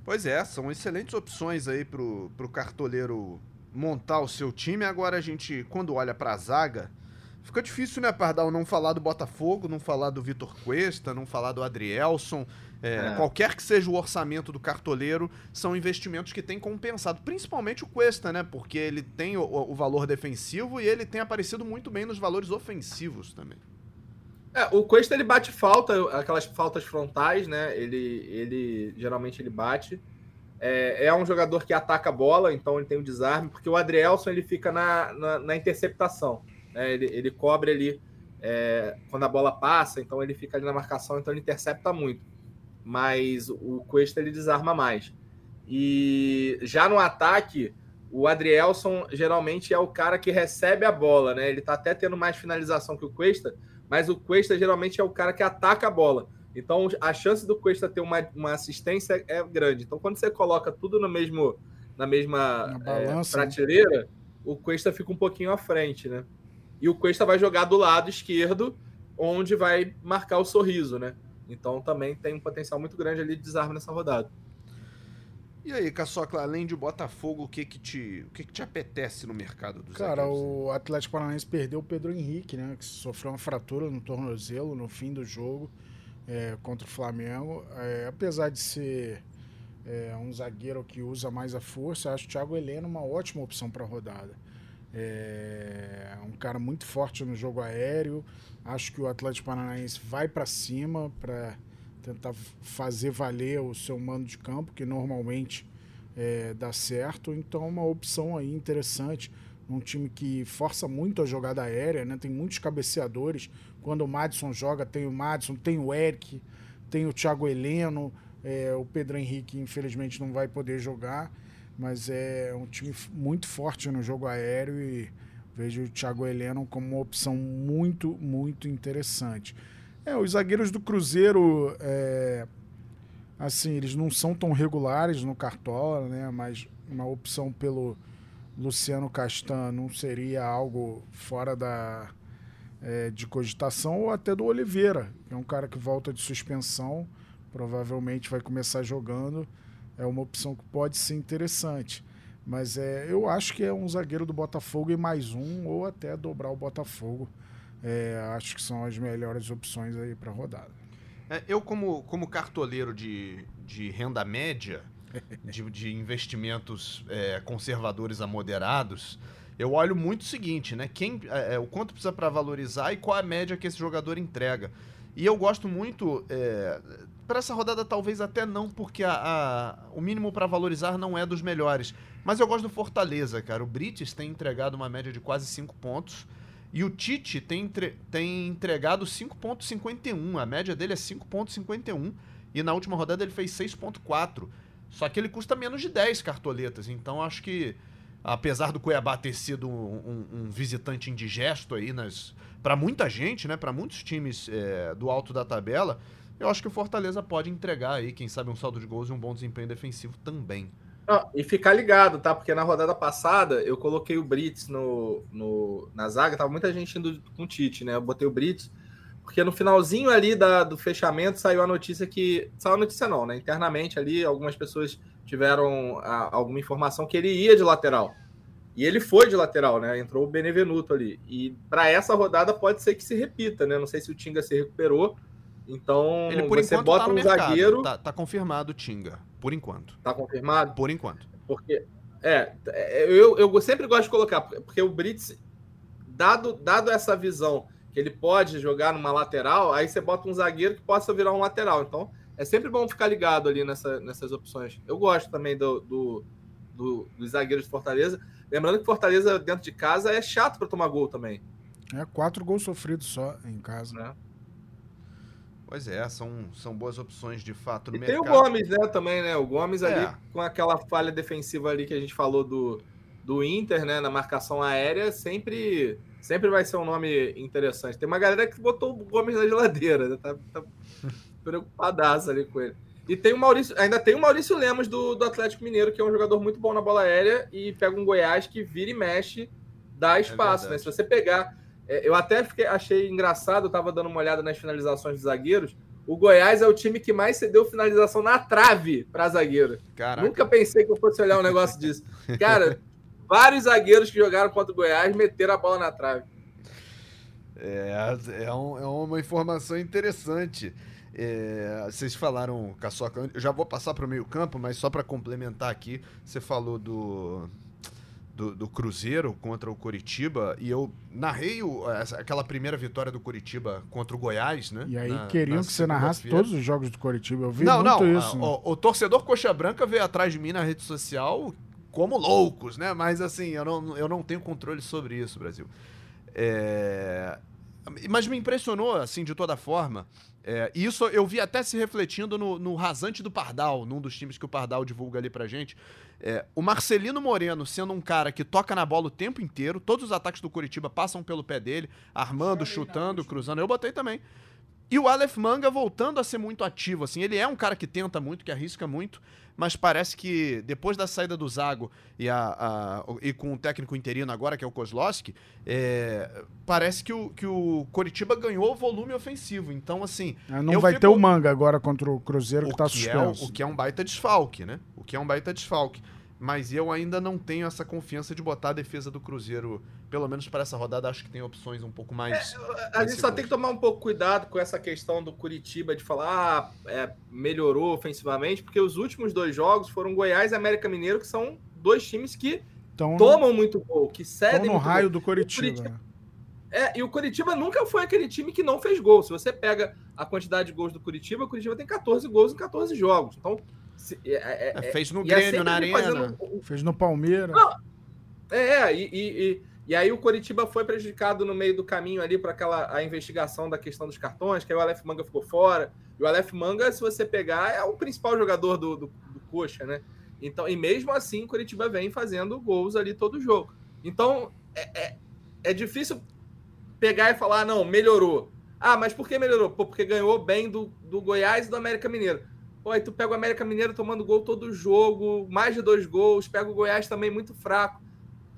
Pois é, são excelentes opções aí pro, pro cartoleiro montar o seu time. Agora a gente, quando olha pra zaga, fica difícil, né, Pardal, não falar do Botafogo, não falar do Vitor Cuesta, não falar do Adrielson. É, é. Qualquer que seja o orçamento do cartoleiro, são investimentos que têm compensado. Principalmente o Cuesta, né? Porque ele tem o, o valor defensivo e ele tem aparecido muito bem nos valores ofensivos também. É, o Cuesta ele bate falta, aquelas faltas frontais, né? Ele, ele geralmente ele bate. É, é, um jogador que ataca a bola, então ele tem o desarme, porque o Adrielson ele fica na, na, na interceptação. Né? Ele, ele cobre ali é, quando a bola passa, então ele fica ali na marcação, então ele intercepta muito mas o Cuesta ele desarma mais. E já no ataque, o Adrielson geralmente é o cara que recebe a bola, né? Ele tá até tendo mais finalização que o Cuesta, mas o Cuesta geralmente é o cara que ataca a bola. Então a chance do Cuesta ter uma, uma assistência é grande. Então quando você coloca tudo no mesmo, na mesma é, né? prateleira, o Cuesta fica um pouquinho à frente, né? E o Cuesta vai jogar do lado esquerdo, onde vai marcar o sorriso, né? Então também tem um potencial muito grande ali de desarme nessa rodada. E aí, Caçocla, além de Botafogo, o que que te, o que que te apetece no mercado dos Cara, o Atlético Paranaense perdeu o Pedro Henrique, né? Que sofreu uma fratura no tornozelo no fim do jogo é, contra o Flamengo. É, apesar de ser é, um zagueiro que usa mais a força, acho o Thiago Heleno uma ótima opção para a rodada. É um cara muito forte no jogo aéreo. Acho que o Atlético Paranaense vai para cima para tentar fazer valer o seu mando de campo, que normalmente é, dá certo. Então, uma opção aí interessante. Um time que força muito a jogada aérea, né? Tem muitos cabeceadores. Quando o Madison joga, tem o Madison, tem o Eric, tem o Thiago Heleno. É, o Pedro Henrique, infelizmente, não vai poder jogar, mas é um time muito forte no jogo aéreo e vejo o Thiago Heleno como uma opção muito, muito interessante. É, os zagueiros do Cruzeiro, é, assim, eles não são tão regulares no Cartola, né? Mas uma opção pelo Luciano Castan não seria algo fora da é, de cogitação ou até do Oliveira, que é um cara que volta de suspensão, provavelmente vai começar jogando. É uma opção que pode ser interessante. Mas é, eu acho que é um zagueiro do Botafogo e mais um, ou até dobrar o Botafogo. É, acho que são as melhores opções aí para rodada. É, eu, como, como cartoleiro de, de renda média, de, de investimentos é, conservadores a moderados, eu olho muito o seguinte, né? Quem, é, é o quanto precisa para valorizar e qual a média que esse jogador entrega. E eu gosto muito. Para essa rodada, talvez até não, porque a, a o mínimo para valorizar não é dos melhores. Mas eu gosto do Fortaleza, cara. O Brites tem entregado uma média de quase 5 pontos. E o Tite tem, entre, tem entregado 5,51. A média dele é 5,51. E na última rodada ele fez 6,4. Só que ele custa menos de 10 cartoletas. Então acho que, apesar do Cuiabá ter sido um, um, um visitante indigesto aí nas para muita gente, né, para muitos times é, do alto da tabela, eu acho que o Fortaleza pode entregar aí, quem sabe, um saldo de gols e um bom desempenho defensivo também. Não, e ficar ligado, tá? Porque na rodada passada eu coloquei o Brits no, no, na zaga, tava muita gente indo com o Tite, né? Eu botei o Brits, porque no finalzinho ali da, do fechamento saiu a notícia que. Saiu a notícia não, né? Internamente ali, algumas pessoas tiveram a, alguma informação que ele ia de lateral. E ele foi de lateral, né? Entrou o Benevenuto ali. E para essa rodada pode ser que se repita, né? Não sei se o Tinga se recuperou. Então, ele, por você bota tá um mercado. zagueiro. Tá, tá confirmado o Tinga, por enquanto. Tá confirmado? Por enquanto. Porque. É, é, eu, eu sempre gosto de colocar, porque o Brits, dado, dado essa visão que ele pode jogar numa lateral, aí você bota um zagueiro que possa virar um lateral. Então, é sempre bom ficar ligado ali nessa, nessas opções. Eu gosto também do, do, do, dos zagueiros de Fortaleza. Lembrando que Fortaleza, dentro de casa, é chato para tomar gol também. É, quatro gols sofridos só em casa. Né? Pois é, são, são boas opções de fato no e mercado. Tem o Gomes, né, também, né? O Gomes é. ali com aquela falha defensiva ali que a gente falou do, do Inter, né, na marcação aérea, sempre sempre vai ser um nome interessante. Tem uma galera que botou o Gomes na geladeira, né? tá, tá preocupadaço ali com ele. E tem o Maurício, ainda tem o Maurício Lemos do, do Atlético Mineiro, que é um jogador muito bom na bola aérea e pega um Goiás que vira e mexe, dá é espaço, é né? Se você pegar eu até fiquei, achei engraçado, eu estava dando uma olhada nas finalizações dos zagueiros. O Goiás é o time que mais cedeu finalização na trave para zagueiro. Caraca. Nunca pensei que eu fosse olhar um negócio disso. Cara, vários zagueiros que jogaram contra o Goiás meteram a bola na trave. É, é, um, é uma informação interessante. É, vocês falaram, Caçoca, eu já vou passar para o meio campo, mas só para complementar aqui, você falou do, do, do, Cruzeiro contra o Coritiba e eu narrei o, essa, aquela primeira vitória do Coritiba contra o Goiás, né? E aí na, queriam na que você narrasse todos os jogos do Coritiba. Eu vi não, muito não, isso. A, né? o, o, torcedor Coxa Branca veio atrás de mim na rede social como loucos, né? Mas assim, eu não, eu não tenho controle sobre isso, Brasil. É... Mas me impressionou, assim, de toda forma. É, isso eu vi até se refletindo no, no rasante do Pardal, num dos times que o Pardal divulga ali pra gente. É, o Marcelino Moreno sendo um cara que toca na bola o tempo inteiro, todos os ataques do Curitiba passam pelo pé dele, armando, chutando, cruzando. Eu botei também. E o Aleph Manga voltando a ser muito ativo, assim, ele é um cara que tenta muito, que arrisca muito, mas parece que depois da saída do Zago e, a, a e com o técnico interino agora, que é o Kozlowski, é, parece que o, que o Coritiba ganhou volume ofensivo. Então, assim. Ah, não vai fico... ter o Manga agora contra o Cruzeiro, que o que suspenso. É, o que é um baita desfalque, né? O que é um baita desfalque mas eu ainda não tenho essa confiança de botar a defesa do Cruzeiro, pelo menos para essa rodada, acho que tem opções um pouco mais. É, a gente só tem que tomar um pouco cuidado com essa questão do Curitiba de falar, ah, é, melhorou ofensivamente, porque os últimos dois jogos foram Goiás e América Mineiro, que são dois times que então, tomam muito gol, que cedem. no raio gol. do Curitiba. Curitiba. É, e o Curitiba nunca foi aquele time que não fez gol. Se você pega a quantidade de gols do Curitiba, o Curitiba tem 14 gols em 14 jogos. Então, é, é, é, fez no é Grêmio, na Arena. Fazendo... Fez no Palmeiras. é, e, e, e, aí o Coritiba foi prejudicado no meio do caminho ali para aquela a investigação da questão dos cartões, que aí o Aleph Manga ficou fora. E o Aleph Manga, se você pegar, é o principal jogador do, do, do Coxa, né? Então, e mesmo assim, o Coritiba vem fazendo gols ali todo jogo. Então, é, é, é difícil pegar e falar, ah, não, melhorou. Ah, mas por que melhorou? Pô, porque ganhou bem do, do Goiás e do América Mineiro. Pô, aí tu pega o América Mineiro tomando gol todo jogo, mais de dois gols, pega o Goiás também muito fraco.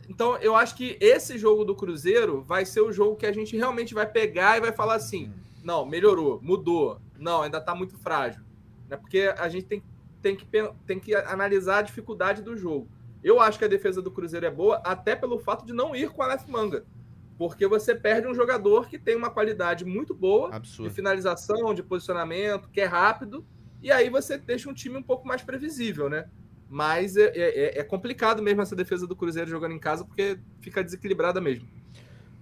Então, eu acho que esse jogo do Cruzeiro vai ser o jogo que a gente realmente vai pegar e vai falar assim: não, melhorou, mudou, não, ainda tá muito frágil. Né? Porque a gente tem, tem, que, tem que analisar a dificuldade do jogo. Eu acho que a defesa do Cruzeiro é boa, até pelo fato de não ir com a Aleph Manga. Porque você perde um jogador que tem uma qualidade muito boa Absurdo. de finalização, de posicionamento, que é rápido, e aí você deixa um time um pouco mais previsível, né? Mas é, é, é complicado mesmo essa defesa do Cruzeiro jogando em casa, porque fica desequilibrada mesmo.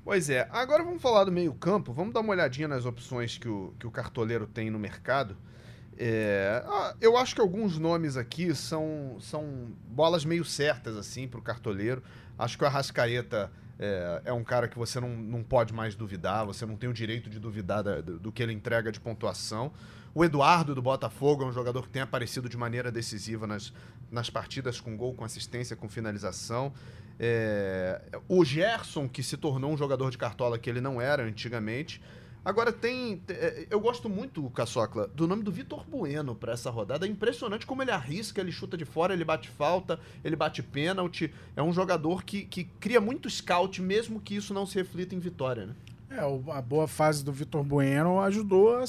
Pois é. Agora vamos falar do meio-campo. Vamos dar uma olhadinha nas opções que o, que o cartoleiro tem no mercado. É, eu acho que alguns nomes aqui são, são bolas meio certas, assim, para o cartoleiro. Acho que o Arrascaeta é, é, um cara que você não, não pode mais duvidar, você não tem o direito de duvidar da, do, do que ele entrega de pontuação. O Eduardo do Botafogo é um jogador que tem aparecido de maneira decisiva nas, nas partidas com gol, com assistência, com finalização. É, o Gerson, que se tornou um jogador de cartola que ele não era antigamente. Agora tem. É, eu gosto muito, Caçocla, do nome do Vitor Bueno para essa rodada. É impressionante como ele arrisca, ele chuta de fora, ele bate falta, ele bate pênalti. É um jogador que, que cria muito scout, mesmo que isso não se reflita em vitória, né? É, a boa fase do Vitor Bueno ajudou a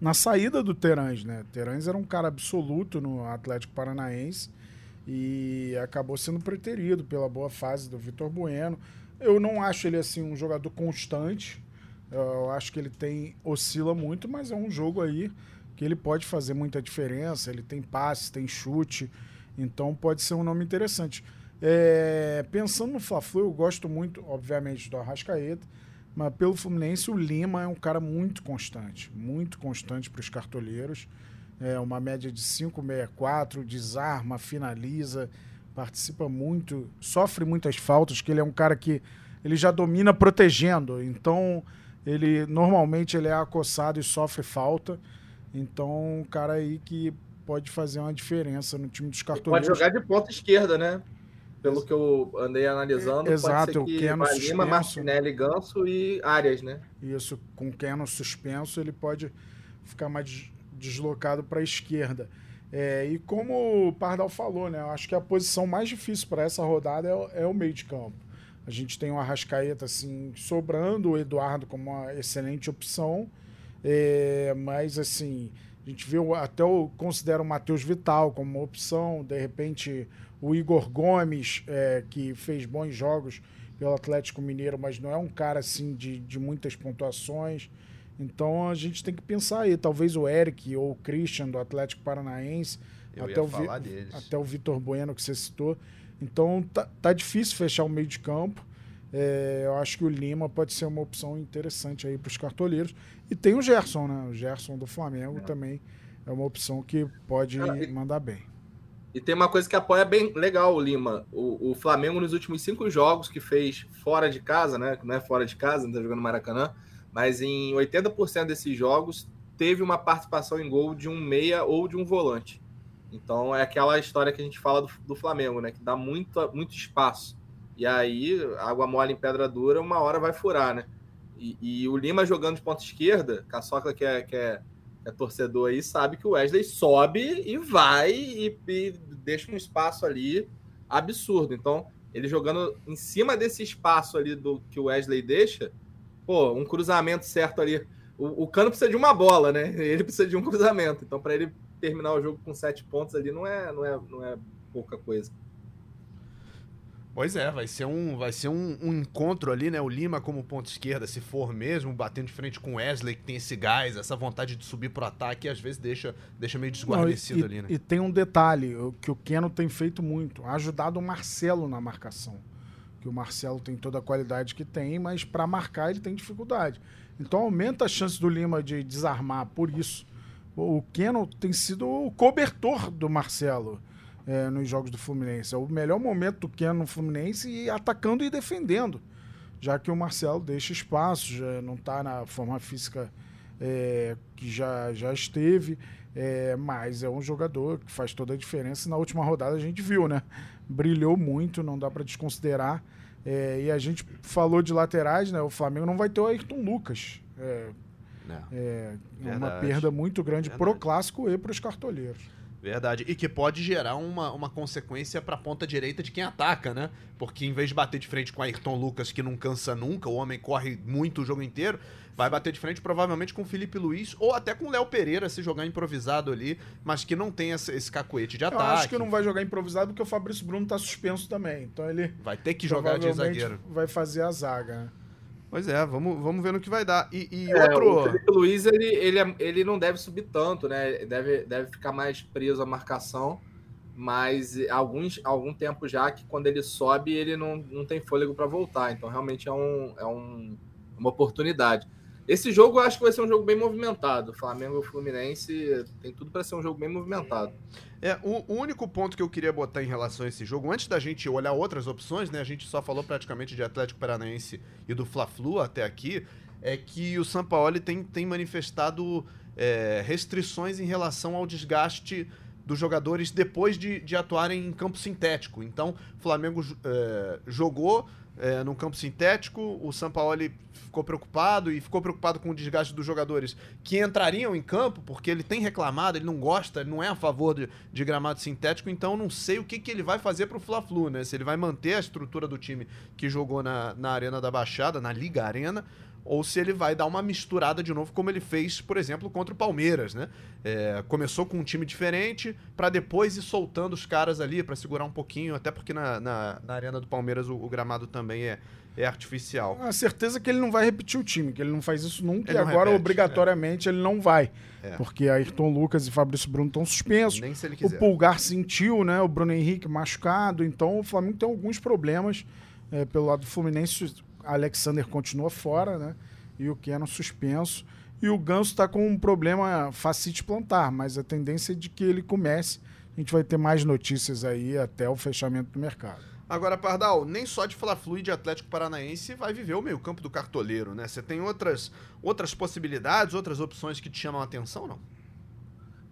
na saída do Terãs, né? Terãs era um cara absoluto no Atlético Paranaense e acabou sendo preterido pela boa fase do Vitor Bueno. Eu não acho ele assim um jogador constante. Eu acho que ele tem oscila muito, mas é um jogo aí que ele pode fazer muita diferença. Ele tem passe, tem chute, então pode ser um nome interessante. É, pensando no Fla-Flu, eu gosto muito, obviamente, do Arrascaeta mas pelo Fluminense, o Lima é um cara muito constante, muito constante para os cartoleiros. É uma média de 5,64, desarma, finaliza, participa muito, sofre muitas faltas, que ele é um cara que ele já domina protegendo. Então, ele normalmente ele é acossado e sofre falta. Então, um cara aí que pode fazer uma diferença no time dos cartoleiros. Pode jogar de ponta esquerda, né? pelo que eu andei analisando, Exato, pode ser que o Lima, Martinelli, Ganso e Arias, né? Isso, com o Keno suspenso, ele pode ficar mais deslocado para a esquerda. É, e como o Pardal falou, né? Eu acho que a posição mais difícil para essa rodada é, é, o meio de campo. A gente tem o Arrascaeta assim, sobrando, o Eduardo como uma excelente opção. É, mas assim, a gente viu até eu considero o Matheus Vital como uma opção, de repente o Igor Gomes, é, que fez bons jogos pelo Atlético Mineiro, mas não é um cara assim de, de muitas pontuações. Então a gente tem que pensar aí, talvez o Eric ou o Christian do Atlético Paranaense, Eu até, o Vi, até o Vitor Bueno que você citou. Então tá, tá difícil fechar o meio de campo. É, eu acho que o Lima pode ser uma opção interessante aí para os cartoleiros. E tem o Gerson, né? O Gerson do Flamengo é. também é uma opção que pode mandar bem. E tem uma coisa que apoia bem legal o Lima. O, o, Flamengo, nos últimos cinco jogos que fez fora de casa, né? Não é fora de casa, não tá jogando Maracanã, mas em 80% desses jogos teve uma participação em gol de um meia ou de um volante. Então é aquela história que a gente fala do, do Flamengo, né? Que dá muito, muito espaço. E aí, água mole em pedra dura, uma hora vai furar, né? E, e, o Lima jogando de ponta esquerda, Caçocla que é, que é, é torcedor aí, sabe que o Wesley sobe e vai e, e deixa um espaço ali absurdo. Então, ele jogando em cima desse espaço ali do que o Wesley deixa, pô, um cruzamento certo ali. O, o Cano precisa de uma bola, né? Ele precisa de um cruzamento. Então, para ele terminar o jogo com sete pontos ali, não é, não é, não é pouca coisa. Pois é, vai ser um, vai ser um, um, encontro ali, né? O Lima como ponto esquerda, se for mesmo, batendo de frente com o Wesley, que tem esse gás, essa vontade de subir pro ataque, às vezes deixa, deixa meio desguarnecido Não, e, ali, né? E tem um detalhe que o Keno tem feito muito, ajudado o Marcelo na marcação. Que o Marcelo tem toda a qualidade que tem, mas para marcar ele tem dificuldade. Então aumenta a chance do Lima de desarmar por isso. O Keno tem sido o cobertor do Marcelo é, nos jogos do Fluminense. É o melhor momento do Keno no Fluminense e atacando e defendendo, já que o Marcelo deixa espaço, já não está na forma física é, que já, já esteve, é, mas é um jogador que faz toda a diferença. Na última rodada a gente viu, né? Brilhou muito, não dá para desconsiderar. É, e a gente falou de laterais, né? O Flamengo não vai ter o Ayrton Lucas. É, é, é uma perda muito grande para o clássico e para os cartoleiros. Verdade. E que pode gerar uma, uma consequência para a ponta direita de quem ataca, né? Porque em vez de bater de frente com Ayrton Lucas, que não cansa nunca, o homem corre muito o jogo inteiro, vai bater de frente provavelmente com o Felipe Luiz ou até com o Léo Pereira se jogar improvisado ali, mas que não tem esse, esse cacuete de ataque. Eu acho que não vai jogar improvisado porque o Fabrício Bruno tá suspenso também. Então ele. Vai ter que jogar de zagueiro. Vai fazer a zaga, né? Pois é, vamos, vamos ver no que vai dar. E, e é, outro. O Felipe Luiz, ele, ele, é, ele não deve subir tanto, né? Deve, deve ficar mais preso à marcação. Mas alguns, algum tempo já que quando ele sobe, ele não, não tem fôlego para voltar. Então, realmente é, um, é um, uma oportunidade. Esse jogo eu acho que vai ser um jogo bem movimentado. Flamengo e Fluminense tem tudo para ser um jogo bem movimentado. É, o, o, único ponto que eu queria botar em relação a esse jogo, antes da gente olhar outras opções, né? A gente só falou praticamente de Atlético Paranaense e do Fla-Flu até aqui, é que o Sampaoli tem, tem manifestado é, restrições em relação ao desgaste dos jogadores depois de, de atuarem em campo sintético. Então, o Flamengo é, jogou é, num campo sintético. O Sampaoli ficou preocupado e ficou preocupado com o desgaste dos jogadores que entrariam em campo, porque ele tem reclamado, ele não gosta, ele não é a favor de, de gramado sintético, então não sei o que, que ele vai fazer para o Fla-Flu, né? Se ele vai manter a estrutura do time que jogou na, na Arena da Baixada, na Liga Arena, ou se ele vai dar uma misturada de novo, como ele fez, por exemplo, contra o Palmeiras, né? É, começou com um time diferente, para depois ir soltando os caras ali para segurar um pouquinho, até porque na, na, na arena do Palmeiras o, o, gramado também é, é artificial. A certeza que ele não vai repetir o time, que ele não faz isso nunca, ele e agora repete, obrigatoriamente é. ele não vai. É. Porque Ayrton Lucas e Fabrício Bruno estão suspensos. Nem se ele quiser. O Pulgar sentiu, né? O Bruno Henrique machucado, então o Flamengo tem alguns problemas é, pelo lado do Fluminense Alexander continua fora, né? E o Keno suspenso. E o Ganso está com um problema facite plantar, mas a tendência é de que ele comece. A gente vai ter mais notícias aí até o fechamento do mercado. Agora, Pardal, nem só de Fla-Flu e de Atlético Paranaense vai viver o meio-campo do cartoleiro, né? Você tem outras, outras possibilidades, outras opções que te chamam a atenção, não?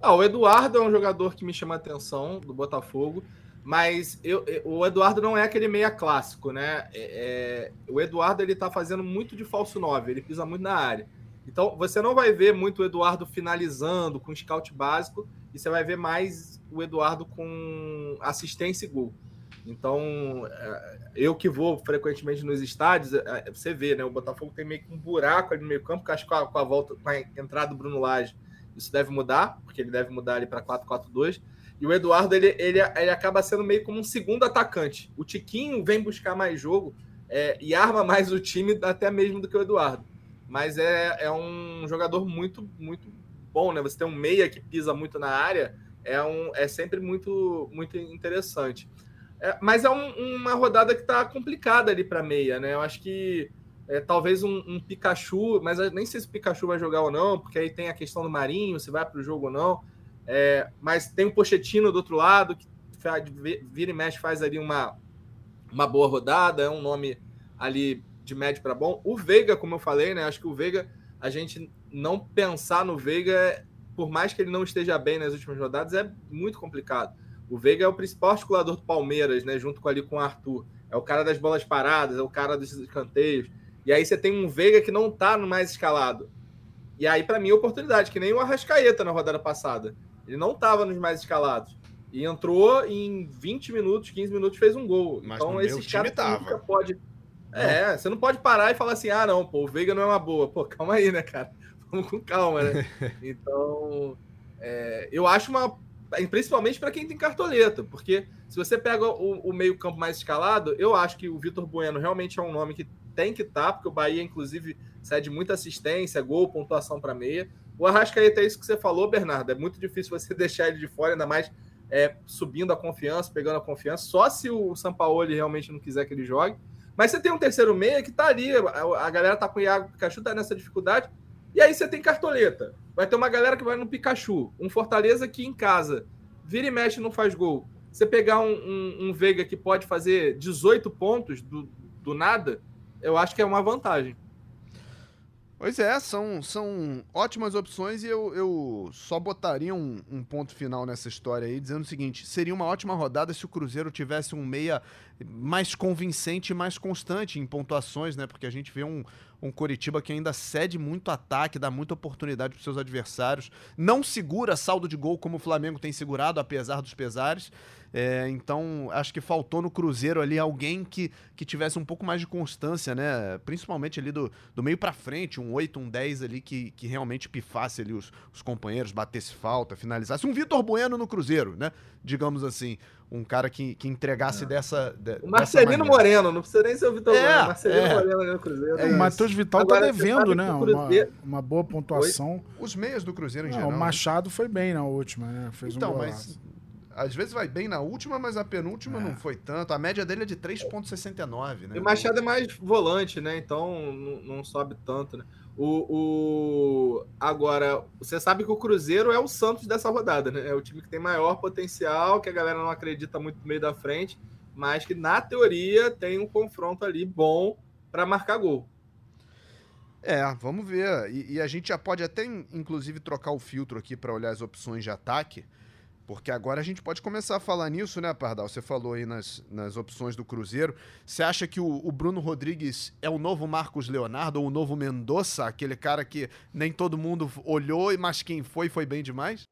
Ah, o Eduardo é um jogador que me chama a atenção do Botafogo. Mas eu, o Eduardo não é aquele meia clássico, né? É, é, o Eduardo ele tá fazendo muito de falso 9, ele pisa muito na área. Então você não vai ver muito o Eduardo finalizando com scout básico, e você vai ver mais o Eduardo com assistência e gol. Então, é, eu que vou frequentemente nos estádios, é, você vê, né? O Botafogo tem meio que um buraco ali no meio campo, que acho que com a, com a volta, com a entrada do Bruno Lage, isso deve mudar, porque ele deve mudar ali para 4-4-2. E o Eduardo, ele, ele, ele acaba sendo meio como um segundo atacante. O Tiquinho vem buscar mais jogo é, e arma mais o time até mesmo do que o Eduardo. Mas é, é um jogador muito, muito bom, né? Você tem um meia que pisa muito na área, é, um, é sempre muito, muito interessante. É, mas é um, uma rodada que está complicada ali para meia, né? Eu acho que é, talvez um, um, Pikachu, mas nem sei se o Pikachu vai jogar ou não, porque aí tem a questão do Marinho, se vai para o jogo ou não. É, mas tem o Pochettino do outro lado, que vira e mexe, faz ali uma, uma boa rodada, é um nome ali de médio para bom. O Veiga, como eu falei, né? Acho que o Veiga, a gente não pensar no Veiga, por mais que ele não esteja bem nas últimas rodadas, é muito complicado. O Veiga é o principal articulador do Palmeiras, né? Junto com ali com o Arthur. É o cara das bolas paradas, é o cara dos escanteios. E aí você tem um Veiga que não tá no mais escalado. E aí, para mim, é oportunidade, que nem o Arrascaeta na rodada passada. Ele não tava nos mais escalados. E entrou em 20 minutos, 15 minutos, fez um gol. Mas então, esses caras nunca pode. É, você não pode parar e falar assim: ah, não, pô, o Veiga não é uma boa. Pô, calma aí, né, cara? Vamos com calma, né? Então, é, eu acho uma. Principalmente para quem tem cartoleta, porque se você pega o, o meio-campo mais escalado, eu acho que o Vitor Bueno realmente é um nome que tem que estar, porque o Bahia, inclusive, cede muita assistência, gol, pontuação para meia. O Arrascaeta é isso que você falou, Bernardo. É muito difícil você deixar ele de fora, ainda mais é, subindo a confiança, pegando a confiança, só se o Sampaoli realmente não quiser que ele jogue. Mas você tem um terceiro meia que tá ali, a, galera tá com o Iago Pikachu, tá nessa dificuldade. E aí você tem cartoleta. Vai ter uma galera que vai no Pikachu. Um Fortaleza que em casa vira e mexe não faz gol. Você pegar um, um, um Veiga que pode fazer 18 pontos do, do nada, eu acho que é uma vantagem. Pois é, são, são ótimas opções e eu, eu só botaria um, um ponto final nessa história aí, dizendo o seguinte: seria uma ótima rodada se o Cruzeiro tivesse um meia mais convincente e mais constante em pontuações, né? Porque a gente vê um, um Coritiba que ainda cede muito ataque, dá muita oportunidade para seus adversários, não segura saldo de gol como o Flamengo tem segurado, apesar dos pesares. É, então, acho que faltou no Cruzeiro ali alguém que, que tivesse um pouco mais de constância, né? Principalmente ali do, do meio para frente, um 8, um 10 ali que, que realmente pifasse ali os, os companheiros, batesse falta, finalizasse. Um Vitor Bueno no Cruzeiro, né? Digamos assim. Um cara que, que entregasse dessa. De, o Marcelino Moreno, não precisa nem ser o Vitor É, Bueno. Marcelino é. Moreno ali no Cruzeiro. É, o Matheus Vital Agora, tá devendo, né? Uma, uma boa pontuação. Os meias do Cruzeiro em Não, geral. o né? Machado foi bem na última, né? Fez Então, um mas. Às vezes vai bem na última, mas a penúltima É. não foi tanto. A média dele é de 3,69, né? E o Machado é mais volante, né? Então não, não sobe tanto, né? O, o... Agora, você sabe que o Cruzeiro é o Santos dessa rodada, né? É o time que tem maior potencial, que a galera não acredita muito no meio da frente, mas que na teoria tem um confronto ali bom para marcar gol. É, vamos ver. E, e a gente já pode até, in- inclusive, trocar o filtro aqui para olhar as opções de ataque, porque agora a gente pode começar a falar nisso, né, Pardal? Você falou aí nas, nas opções do Cruzeiro. Você acha que o, o Bruno Rodrigues é o novo Marcos Leonardo ou o novo Mendonça, aquele cara que nem todo mundo olhou, mas quem foi, foi bem demais?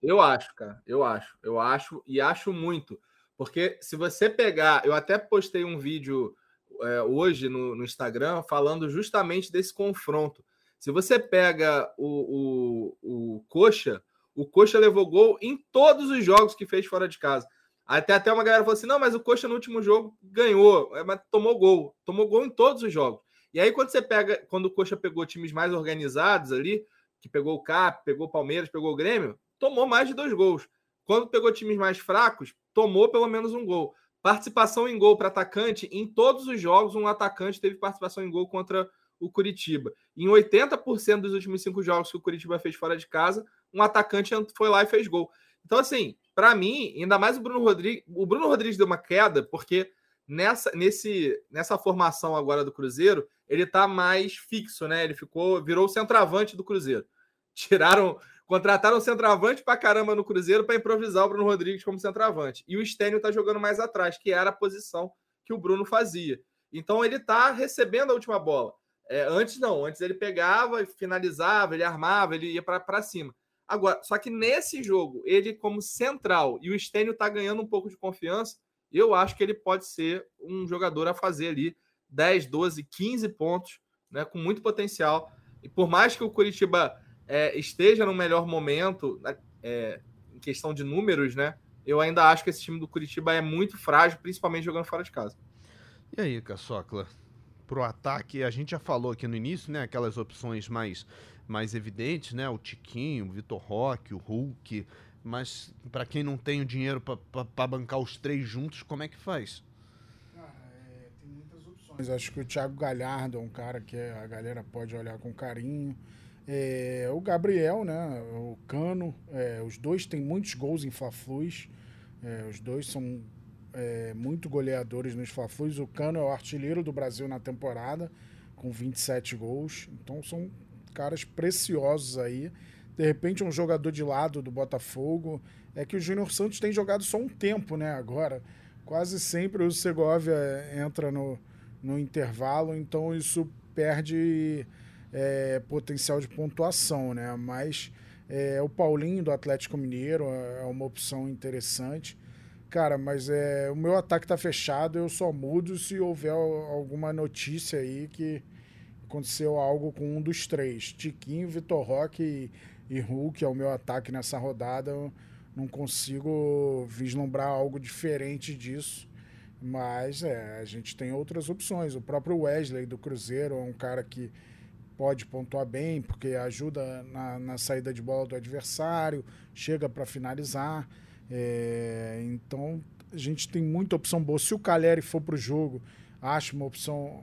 Eu acho, cara. Eu acho. Eu acho e acho muito. Porque se você pegar. Eu até postei um vídeo é, hoje no, no Instagram falando justamente desse confronto. Se você pega o, o, o Coxa, o Coxa levou gol em todos os jogos que fez fora de casa. Até, até uma galera falou assim: não, mas o Coxa no último jogo ganhou, é, mas tomou gol. Tomou gol em todos os jogos. E aí, quando você pega, quando o Coxa pegou times mais organizados ali, que pegou o Cap, pegou o Palmeiras, pegou o Grêmio, tomou mais de dois gols. Quando pegou times mais fracos, tomou pelo menos um gol. Participação em gol para atacante, em todos os jogos, um atacante teve participação em gol contra o Curitiba. Em 80% dos últimos cinco jogos que o Curitiba fez fora de casa, um atacante foi lá e fez gol. Então, assim, para mim, ainda mais o Bruno Rodrigues. O Bruno Rodrigues deu uma queda, porque nessa, nesse, nessa formação agora do Cruzeiro, ele tá mais fixo, né? Ele ficou, virou o centroavante do Cruzeiro. Tiraram, contrataram o centroavante pra caramba no Cruzeiro para improvisar o Bruno Rodrigues como centroavante. E o Stênio tá jogando mais atrás, que era a posição que o Bruno fazia. Então ele tá recebendo a última bola. É, antes não, antes ele pegava e finalizava, ele armava, ele ia para cima. Agora, só que nesse jogo, ele como central e o Stênio tá ganhando um pouco de confiança, eu acho que ele pode ser um jogador a fazer ali 10, 12, 15 pontos, né, com muito potencial. E por mais que o Curitiba é, esteja no melhor momento, é, em questão de números, né, eu ainda acho que esse time do Curitiba é muito frágil, principalmente jogando fora de casa. E aí, Caçocla? Pro ataque, a gente já falou aqui no início, né? Aquelas opções mais, mais evidentes, né? O Tiquinho, o Vitor Roque, o Hulk. Mas para quem não tem o dinheiro para bancar os três juntos, como é que faz? É, tem muitas opções. Acho que o Thiago Galhardo é um cara que a galera pode olhar com carinho. É, o Gabriel, né? O Cano. é, os dois têm muitos gols em Fla-Flus. É, os dois são é, muito goleadores nos Fla-Flus. O Cano é o artilheiro do Brasil na temporada, com 27 gols. Então são caras preciosos aí. De repente, um jogador de lado do Botafogo. É que o Júnior Santos tem jogado só um tempo, né? Agora, quase sempre o Segovia entra no, no intervalo, então isso perde é, potencial de pontuação, né? Mas é, o Paulinho do Atlético Mineiro é uma opção interessante. Cara, mas é, o meu ataque tá fechado, eu só mudo se houver alguma notícia aí que aconteceu algo com um dos três. Tiquinho, Vitor Roque e, e Hulk é o meu ataque nessa rodada. Eu não consigo vislumbrar algo diferente disso. Mas é, a gente tem outras opções. O próprio Wesley do Cruzeiro é um cara que pode pontuar bem, porque ajuda na, na saída de bola do adversário, chega para finalizar. É, então a gente tem muita opção boa. Se o Caleri for para o jogo, acho uma opção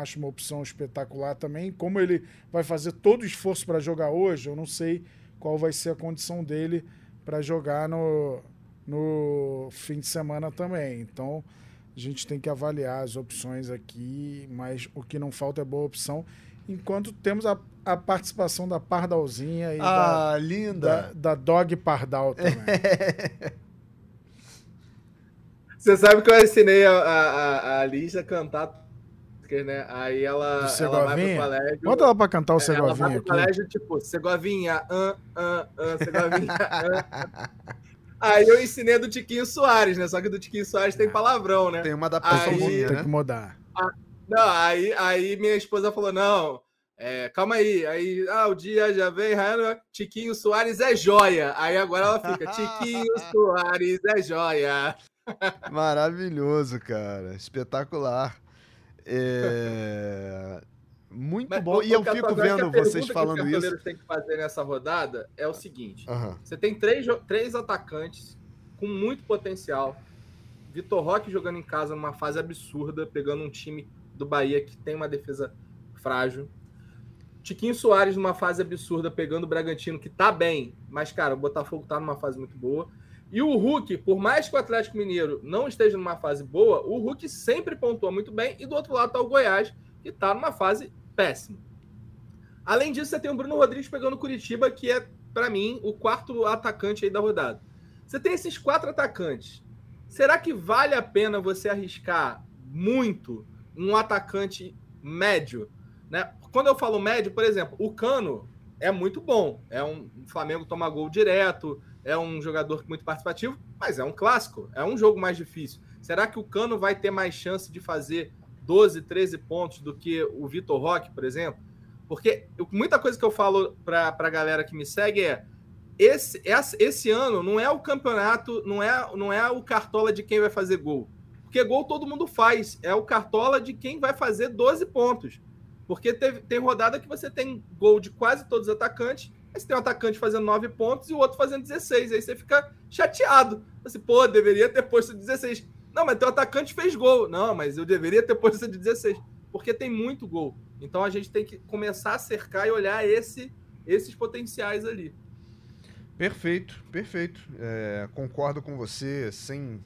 acho uma opção espetacular também. Como ele vai fazer todo o esforço para jogar hoje, eu não sei qual vai ser a condição dele para jogar no, no fim de semana também. Então a gente tem que avaliar as opções aqui, mas o que não falta é boa opção. Enquanto temos a, a participação da Pardalzinha e ah, da, linda. Da, da Dog Pardal também. Você sabe que eu ensinei a, a, a Liz a cantar, né? Aí ela, ela vai pro colégio. Bota ela pra cantar o Segovinha. Ela vai pro aqui. colégio, tipo, Segovinha, an, an, an, Segovinha, an. Aí eu ensinei do Tiquinho Soares, né? Só que do Tiquinho Soares tem palavrão, né? Tem uma adaptação, né? Tem que mudar. A, não, aí, aí minha esposa falou: não, é, calma aí. Aí, ah, o dia já vem, Tiquinho Soares é joia. Aí agora ela fica: Tiquinho Soares é joia. Maravilhoso, cara. Espetacular. É... Muito Mas, bom. E eu fico vendo vocês falando isso. O que os tem que fazer nessa rodada é o seguinte: uhum. você tem três, três atacantes com muito potencial. Vitor Roque jogando em casa numa fase absurda, pegando um time do Bahia que tem uma defesa frágil. Tiquinho Soares numa fase absurda, pegando o Bragantino, que tá bem, mas, cara, o Botafogo tá numa fase muito boa. E o Hulk, por mais que o Atlético Mineiro não esteja numa fase boa, o Hulk sempre pontua muito bem. E do outro lado tá o Goiás, que tá numa fase péssima. Além disso, você tem o Bruno Rodrigues pegando o Curitiba, que é, para mim, o quarto atacante aí da rodada. Você tem esses quatro atacantes. Será que vale a pena você arriscar muito um atacante médio, né? Quando eu falo médio, por exemplo, o Cano é muito bom, é um o Flamengo toma gol direto, é um jogador muito participativo, mas é um clássico, é um jogo mais difícil. Será que o Cano vai ter mais chance de fazer 12, 13 pontos do que o Vitor Roque, por exemplo? Porque muita coisa que eu falo para a galera que me segue é esse, esse ano não é o campeonato, não é, não é o cartola de quem vai fazer gol. Porque gol todo mundo faz. É o cartola de quem vai fazer 12 pontos. Porque teve, tem rodada que você tem gol de quase todos os atacantes, aí você tem um atacante fazendo 9 pontos e o outro fazendo 16. Aí você fica chateado. Assim, pô, deveria ter posto 16. Não, mas teu atacante fez gol. Não, mas eu deveria ter posto 16. Porque tem muito gol. Então a gente tem que começar a cercar e olhar esse, esses potenciais ali. Perfeito, perfeito. É, concordo com você, sem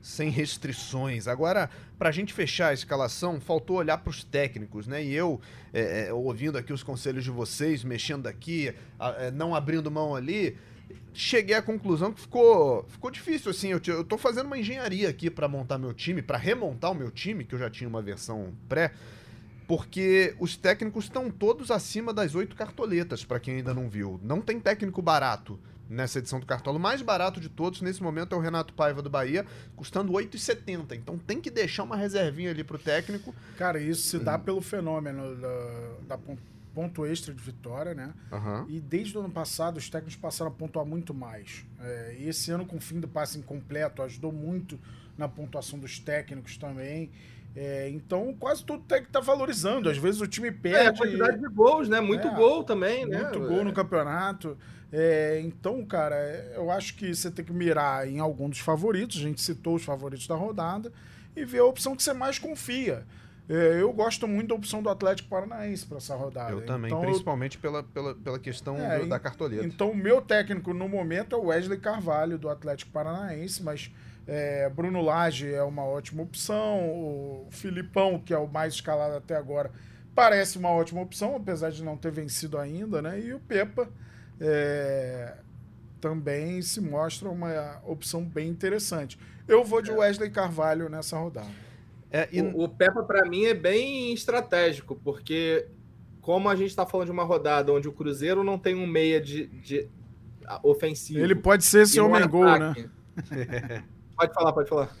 sem restrições. Agora, para a gente fechar a escalação, faltou olhar para os técnicos, né? E eu, é, é, ouvindo aqui os conselhos de vocês, mexendo aqui, é, não abrindo mão ali, cheguei à conclusão que ficou, ficou difícil, assim. Eu, eu tô fazendo uma engenharia aqui para montar meu time, para remontar o meu time, que eu já tinha uma versão pré, porque os técnicos estão todos acima das oito cartoletas, para quem ainda não viu. Não tem técnico barato nessa edição do Cartola. O mais barato de todos nesse momento é o Renato Paiva do Bahia, custando R$ 8,70. Então tem que deixar uma reservinha ali pro técnico. Cara, isso se dá hum. pelo fenômeno da, da ponto extra de vitória, né? Uhum. E desde o ano passado os técnicos passaram a pontuar muito mais. É, e esse ano com o fim do passe incompleto ajudou muito na pontuação dos técnicos também. É, então, quase todo técnico está valorizando. Às vezes o time perde. É, a quantidade de gols, né? Muito é, gol também, muito né? Muito gol no campeonato. É, então, cara, eu acho que você tem que mirar em algum dos favoritos. A gente citou os favoritos da rodada e ver a opção que você mais confia. É, eu gosto muito da opção do Atlético Paranaense para essa rodada. Eu também, então, principalmente eu... pela, pela, pela questão é, da cartoleta. Então, o meu técnico no momento é o Wesley Carvalho, do Atlético Paranaense, mas é, Bruno Lage é uma ótima opção. O Filipão, que é o mais escalado até agora, parece uma ótima opção, apesar de não ter vencido ainda, né? E o Pepa é, também se mostra uma opção bem interessante. Eu vou de é. Wesley Carvalho nessa rodada. É, e... o, o Peppa, para mim, é bem estratégico, porque como a gente está falando de uma rodada onde o Cruzeiro não tem um meia de, de ofensivo. Ele pode ser esse homem gol, né? pode falar, pode falar.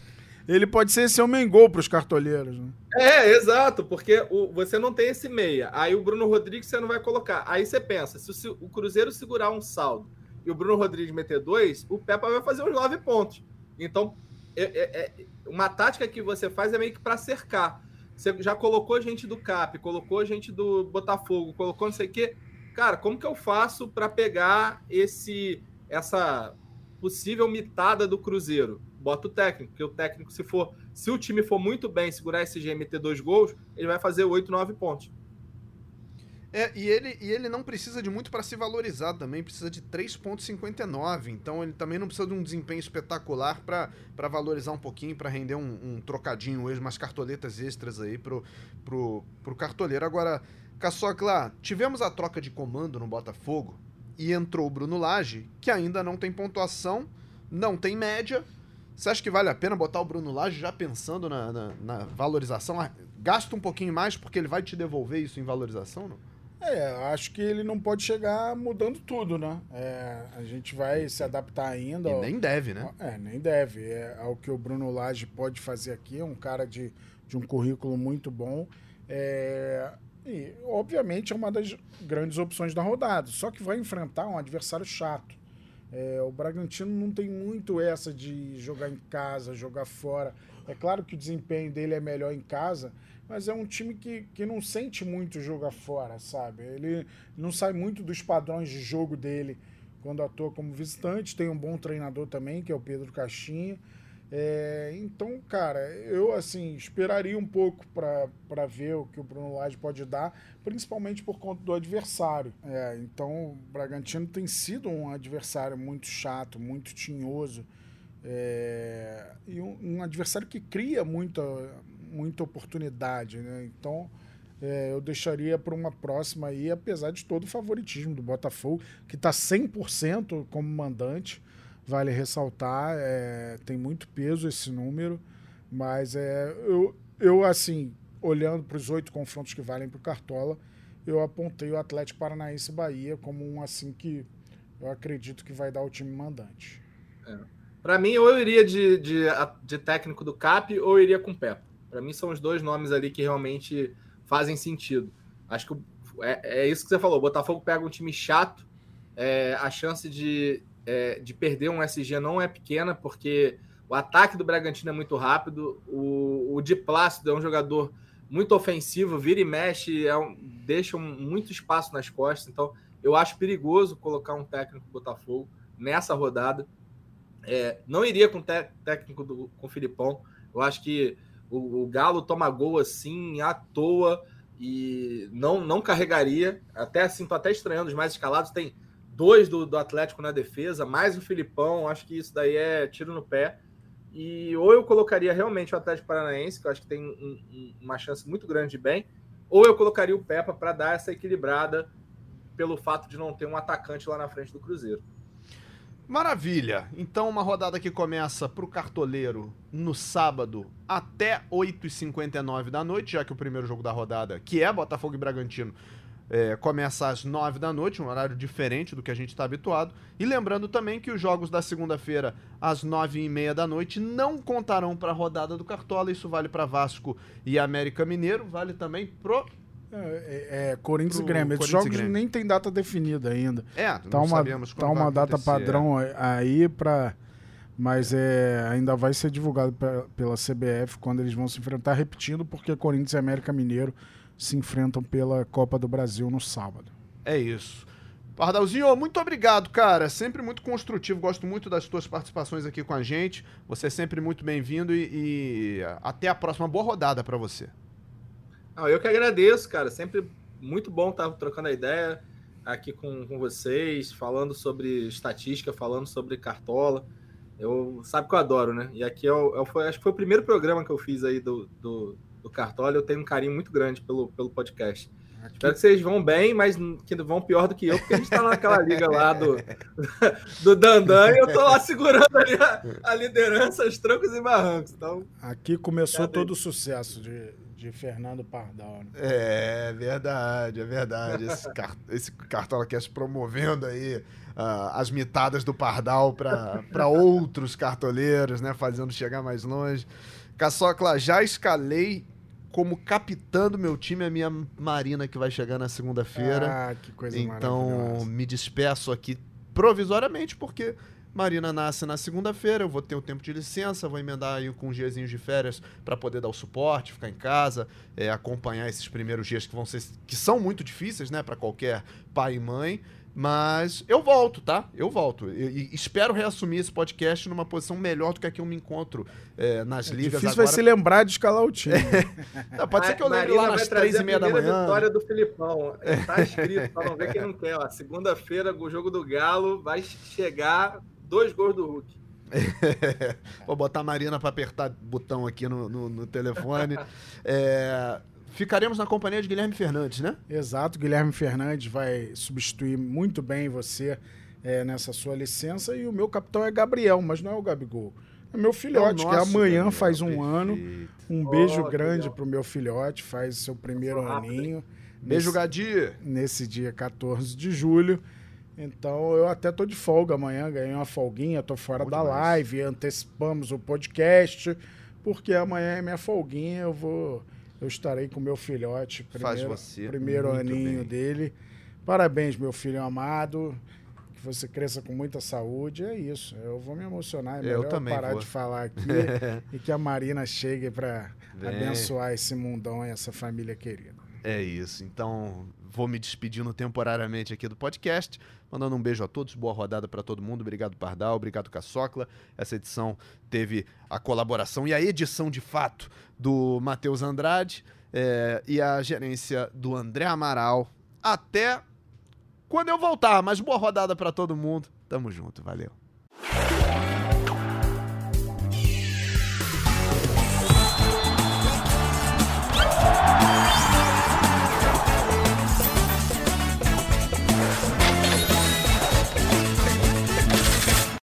Ele pode ser esse homem gol para os cartoleiros. Né? É, exato, porque o, você não tem esse meia. Aí o Bruno Rodrigues você não vai colocar. Aí você pensa, se o, o Cruzeiro segurar um saldo e o Bruno Rodrigues meter dois, o Peppa vai fazer uns nove pontos. Então, é, é, é, uma tática que você faz é meio que para cercar. Você já colocou gente do CAP, colocou gente do Botafogo, colocou não sei o quê. Cara, como que eu faço para pegar esse essa possível mitada do Cruzeiro? Bota o técnico, porque o técnico, se for, se o time for muito bem segurar esse GMT dois gols, ele vai fazer 8, 9 pontos. É, e ele, e ele não precisa de muito para se valorizar também, precisa de 3,59. Então ele também não precisa de um desempenho espetacular para valorizar um pouquinho, para render um, um, trocadinho hoje, umas cartoletas extras aí pro, pro, pro cartoleiro. Agora, Caçocla, tivemos a troca de comando no Botafogo e entrou o Bruno Lage, que ainda não tem pontuação, não tem média, você acha que vale a pena botar o Bruno Lage já pensando na, na, na, valorização? Ah, gasta um pouquinho mais porque ele vai te devolver isso em valorização, não? É, acho que ele não pode chegar mudando tudo, né? É, a gente vai se adaptar ainda. E ao, nem deve, né? É, nem deve. É, ao que o Bruno Lage pode fazer aqui, é um cara de, de um currículo muito bom. É, e, obviamente, é uma das grandes opções da rodada. Só que vai enfrentar um adversário chato. É, o Bragantino não tem muito essa de jogar em casa, jogar fora. É claro que o desempenho dele é melhor em casa, mas é um time que, que não sente muito jogar fora, sabe? Ele não sai muito dos padrões de jogo dele quando atua como visitante. Tem um bom treinador também, que é o Pedro Caixinha. É, então, cara, eu assim esperaria um pouco para ver o que o Bruno Lage pode dar, principalmente por conta do adversário. É, então, o Bragantino tem sido um adversário muito chato, muito tinhoso, é, e um, um, adversário que cria muita, muita oportunidade. Né? Então, é, eu deixaria para uma próxima aí, apesar de todo o favoritismo do Botafogo, que está 100% como mandante. Vale ressaltar, é, tem muito peso esse número, mas é, eu, eu, assim, olhando para os oito confrontos que valem para o Cartola, eu apontei o Atlético Paranaense Bahia como um assim que eu acredito que vai dar o time mandante. É. Para mim, ou eu iria de, de, de, técnico do CAP ou eu iria com o Pepa. Para mim, são os dois nomes ali que realmente fazem sentido. Acho que é, é isso que você falou. O Botafogo pega um time chato, é, a chance de, é, de perder um SG não é pequena, porque o ataque do Bragantino é muito rápido, o, o Di Plácido é um jogador muito ofensivo, vira e mexe, é um, deixa um, muito espaço nas costas, então eu acho perigoso colocar um técnico do Botafogo nessa rodada. É, não iria com te, técnico do, com o Filipão, eu acho que o, o Galo toma gol assim à toa e não, não carregaria, até assim, tô até estranhando, os mais escalados tem dois do, do Atlético na defesa, mais o Filipão, acho que isso daí é tiro no pé. E ou eu colocaria realmente o Atlético Paranaense, que eu acho que tem um, um, uma chance muito grande de bem, ou eu colocaria o Pepa para dar essa equilibrada pelo fato de não ter um atacante lá na frente do Cruzeiro. Maravilha! Então, uma rodada que começa para o cartoleiro no sábado até 8h59 da noite, já que o primeiro jogo da rodada, que é Botafogo e Bragantino, é, começa às 9 da noite, um horário diferente do que a gente está habituado. E lembrando também que os jogos da segunda-feira, às 9 e meia da noite, não contarão para a rodada do Cartola. Isso vale para Vasco e América Mineiro, vale também pro. É, é, é Corinthians e Grêmio. Esses jogos Grêmio. nem tem data definida ainda. É, tá uma, tá uma data padrão aí para mas é, ainda vai ser divulgado pela CBF quando eles vão se enfrentar, repetindo, porque Corinthians e América Mineiro se enfrentam pela Copa do Brasil no sábado. É isso. Pardalzinho, muito obrigado, cara. Sempre muito construtivo. Gosto muito das tuas participações aqui com a gente. Você é sempre muito bem-vindo e, e, até a próxima. Boa rodada para você. Ah, eu que agradeço, cara. Sempre muito bom estar trocando a ideia aqui com, com vocês, falando sobre estatística, falando sobre cartola. Eu sabe que eu adoro, né? E aqui é o, é acho que foi o primeiro programa que eu fiz aí do, do do Cartola, eu tenho um carinho muito grande pelo, pelo podcast. Aqui. Espero que vocês vão bem, mas que vão pior do que eu, porque a gente tá naquela liga lá do, do Dandan e eu tô lá segurando ali a, a liderança, os trancos e barrancos. Então, aqui começou todo o sucesso de, de Fernando Pardal. Né? É, verdade, é verdade. Esse, car esse Cartola Cast promovendo aí uh, as mitadas do Pardal para outros cartoleiros, né? Fazendo chegar mais longe. Caçocla, já escalei como capitã do meu time a minha Marina que vai chegar na segunda-feira. Ah, que coisa Então, me despeço aqui provisoriamente porque Marina nasce na segunda-feira, eu vou ter o tempo de licença, vou emendar aí com uns diazinhos de férias para poder dar o suporte, ficar em casa, é, acompanhar esses primeiros dias que vão ser que são muito difíceis, né, para qualquer pai e mãe. Mas eu volto, tá? Eu volto. E, espero reassumir esse podcast numa posição melhor do que a que eu me encontro é, nas é ligas difícil agora. vai se lembrar de escalar o time. não, pode ser que eu lembre lá nas três e meia da manhã. a vitória do Filipão. Tá escrito, pra não ver quem não quer. Segunda-feira, o jogo do Galo vai chegar dois gols do Hulk. Vou botar a Marina para apertar botão aqui no, no, no telefone. É, ficaremos na companhia de Guilherme Fernandes, né? Exato, Guilherme Fernandes vai substituir muito bem você é, nessa sua licença. E o meu capitão é Gabriel, mas não é o Gabigol. É meu filhote, é que amanhã Gabriel, faz um perfeito. ano. Um beijo oh, grande pro meu filhote, faz seu primeiro aninho. Beijo, Gadi! Nesse dia 14 de julho. Então eu até tô de folga amanhã, ganhei uma folguinha, tô fora Bom da demais. live, antecipamos o podcast, porque amanhã é minha folguinha, eu vou eu estarei com meu filhote, primeiro, primeiro aninho bem. dele. Parabéns, meu filho amado. Que você cresça com muita saúde. É isso. Eu vou me emocionar. É melhor eu também parar vou. de falar aqui e que a Marina chegue para abençoar esse mundão e essa família querida. É isso. Então, vou me despedindo temporariamente aqui do podcast, mandando um beijo a todos, boa rodada para todo mundo. Obrigado, Pardal, obrigado, Caçocla. Essa edição teve a colaboração e a edição de fato do Matheus Andrade é, e a gerência do André Amaral. Até quando eu voltar, mas boa rodada para todo mundo. Tamo junto, valeu.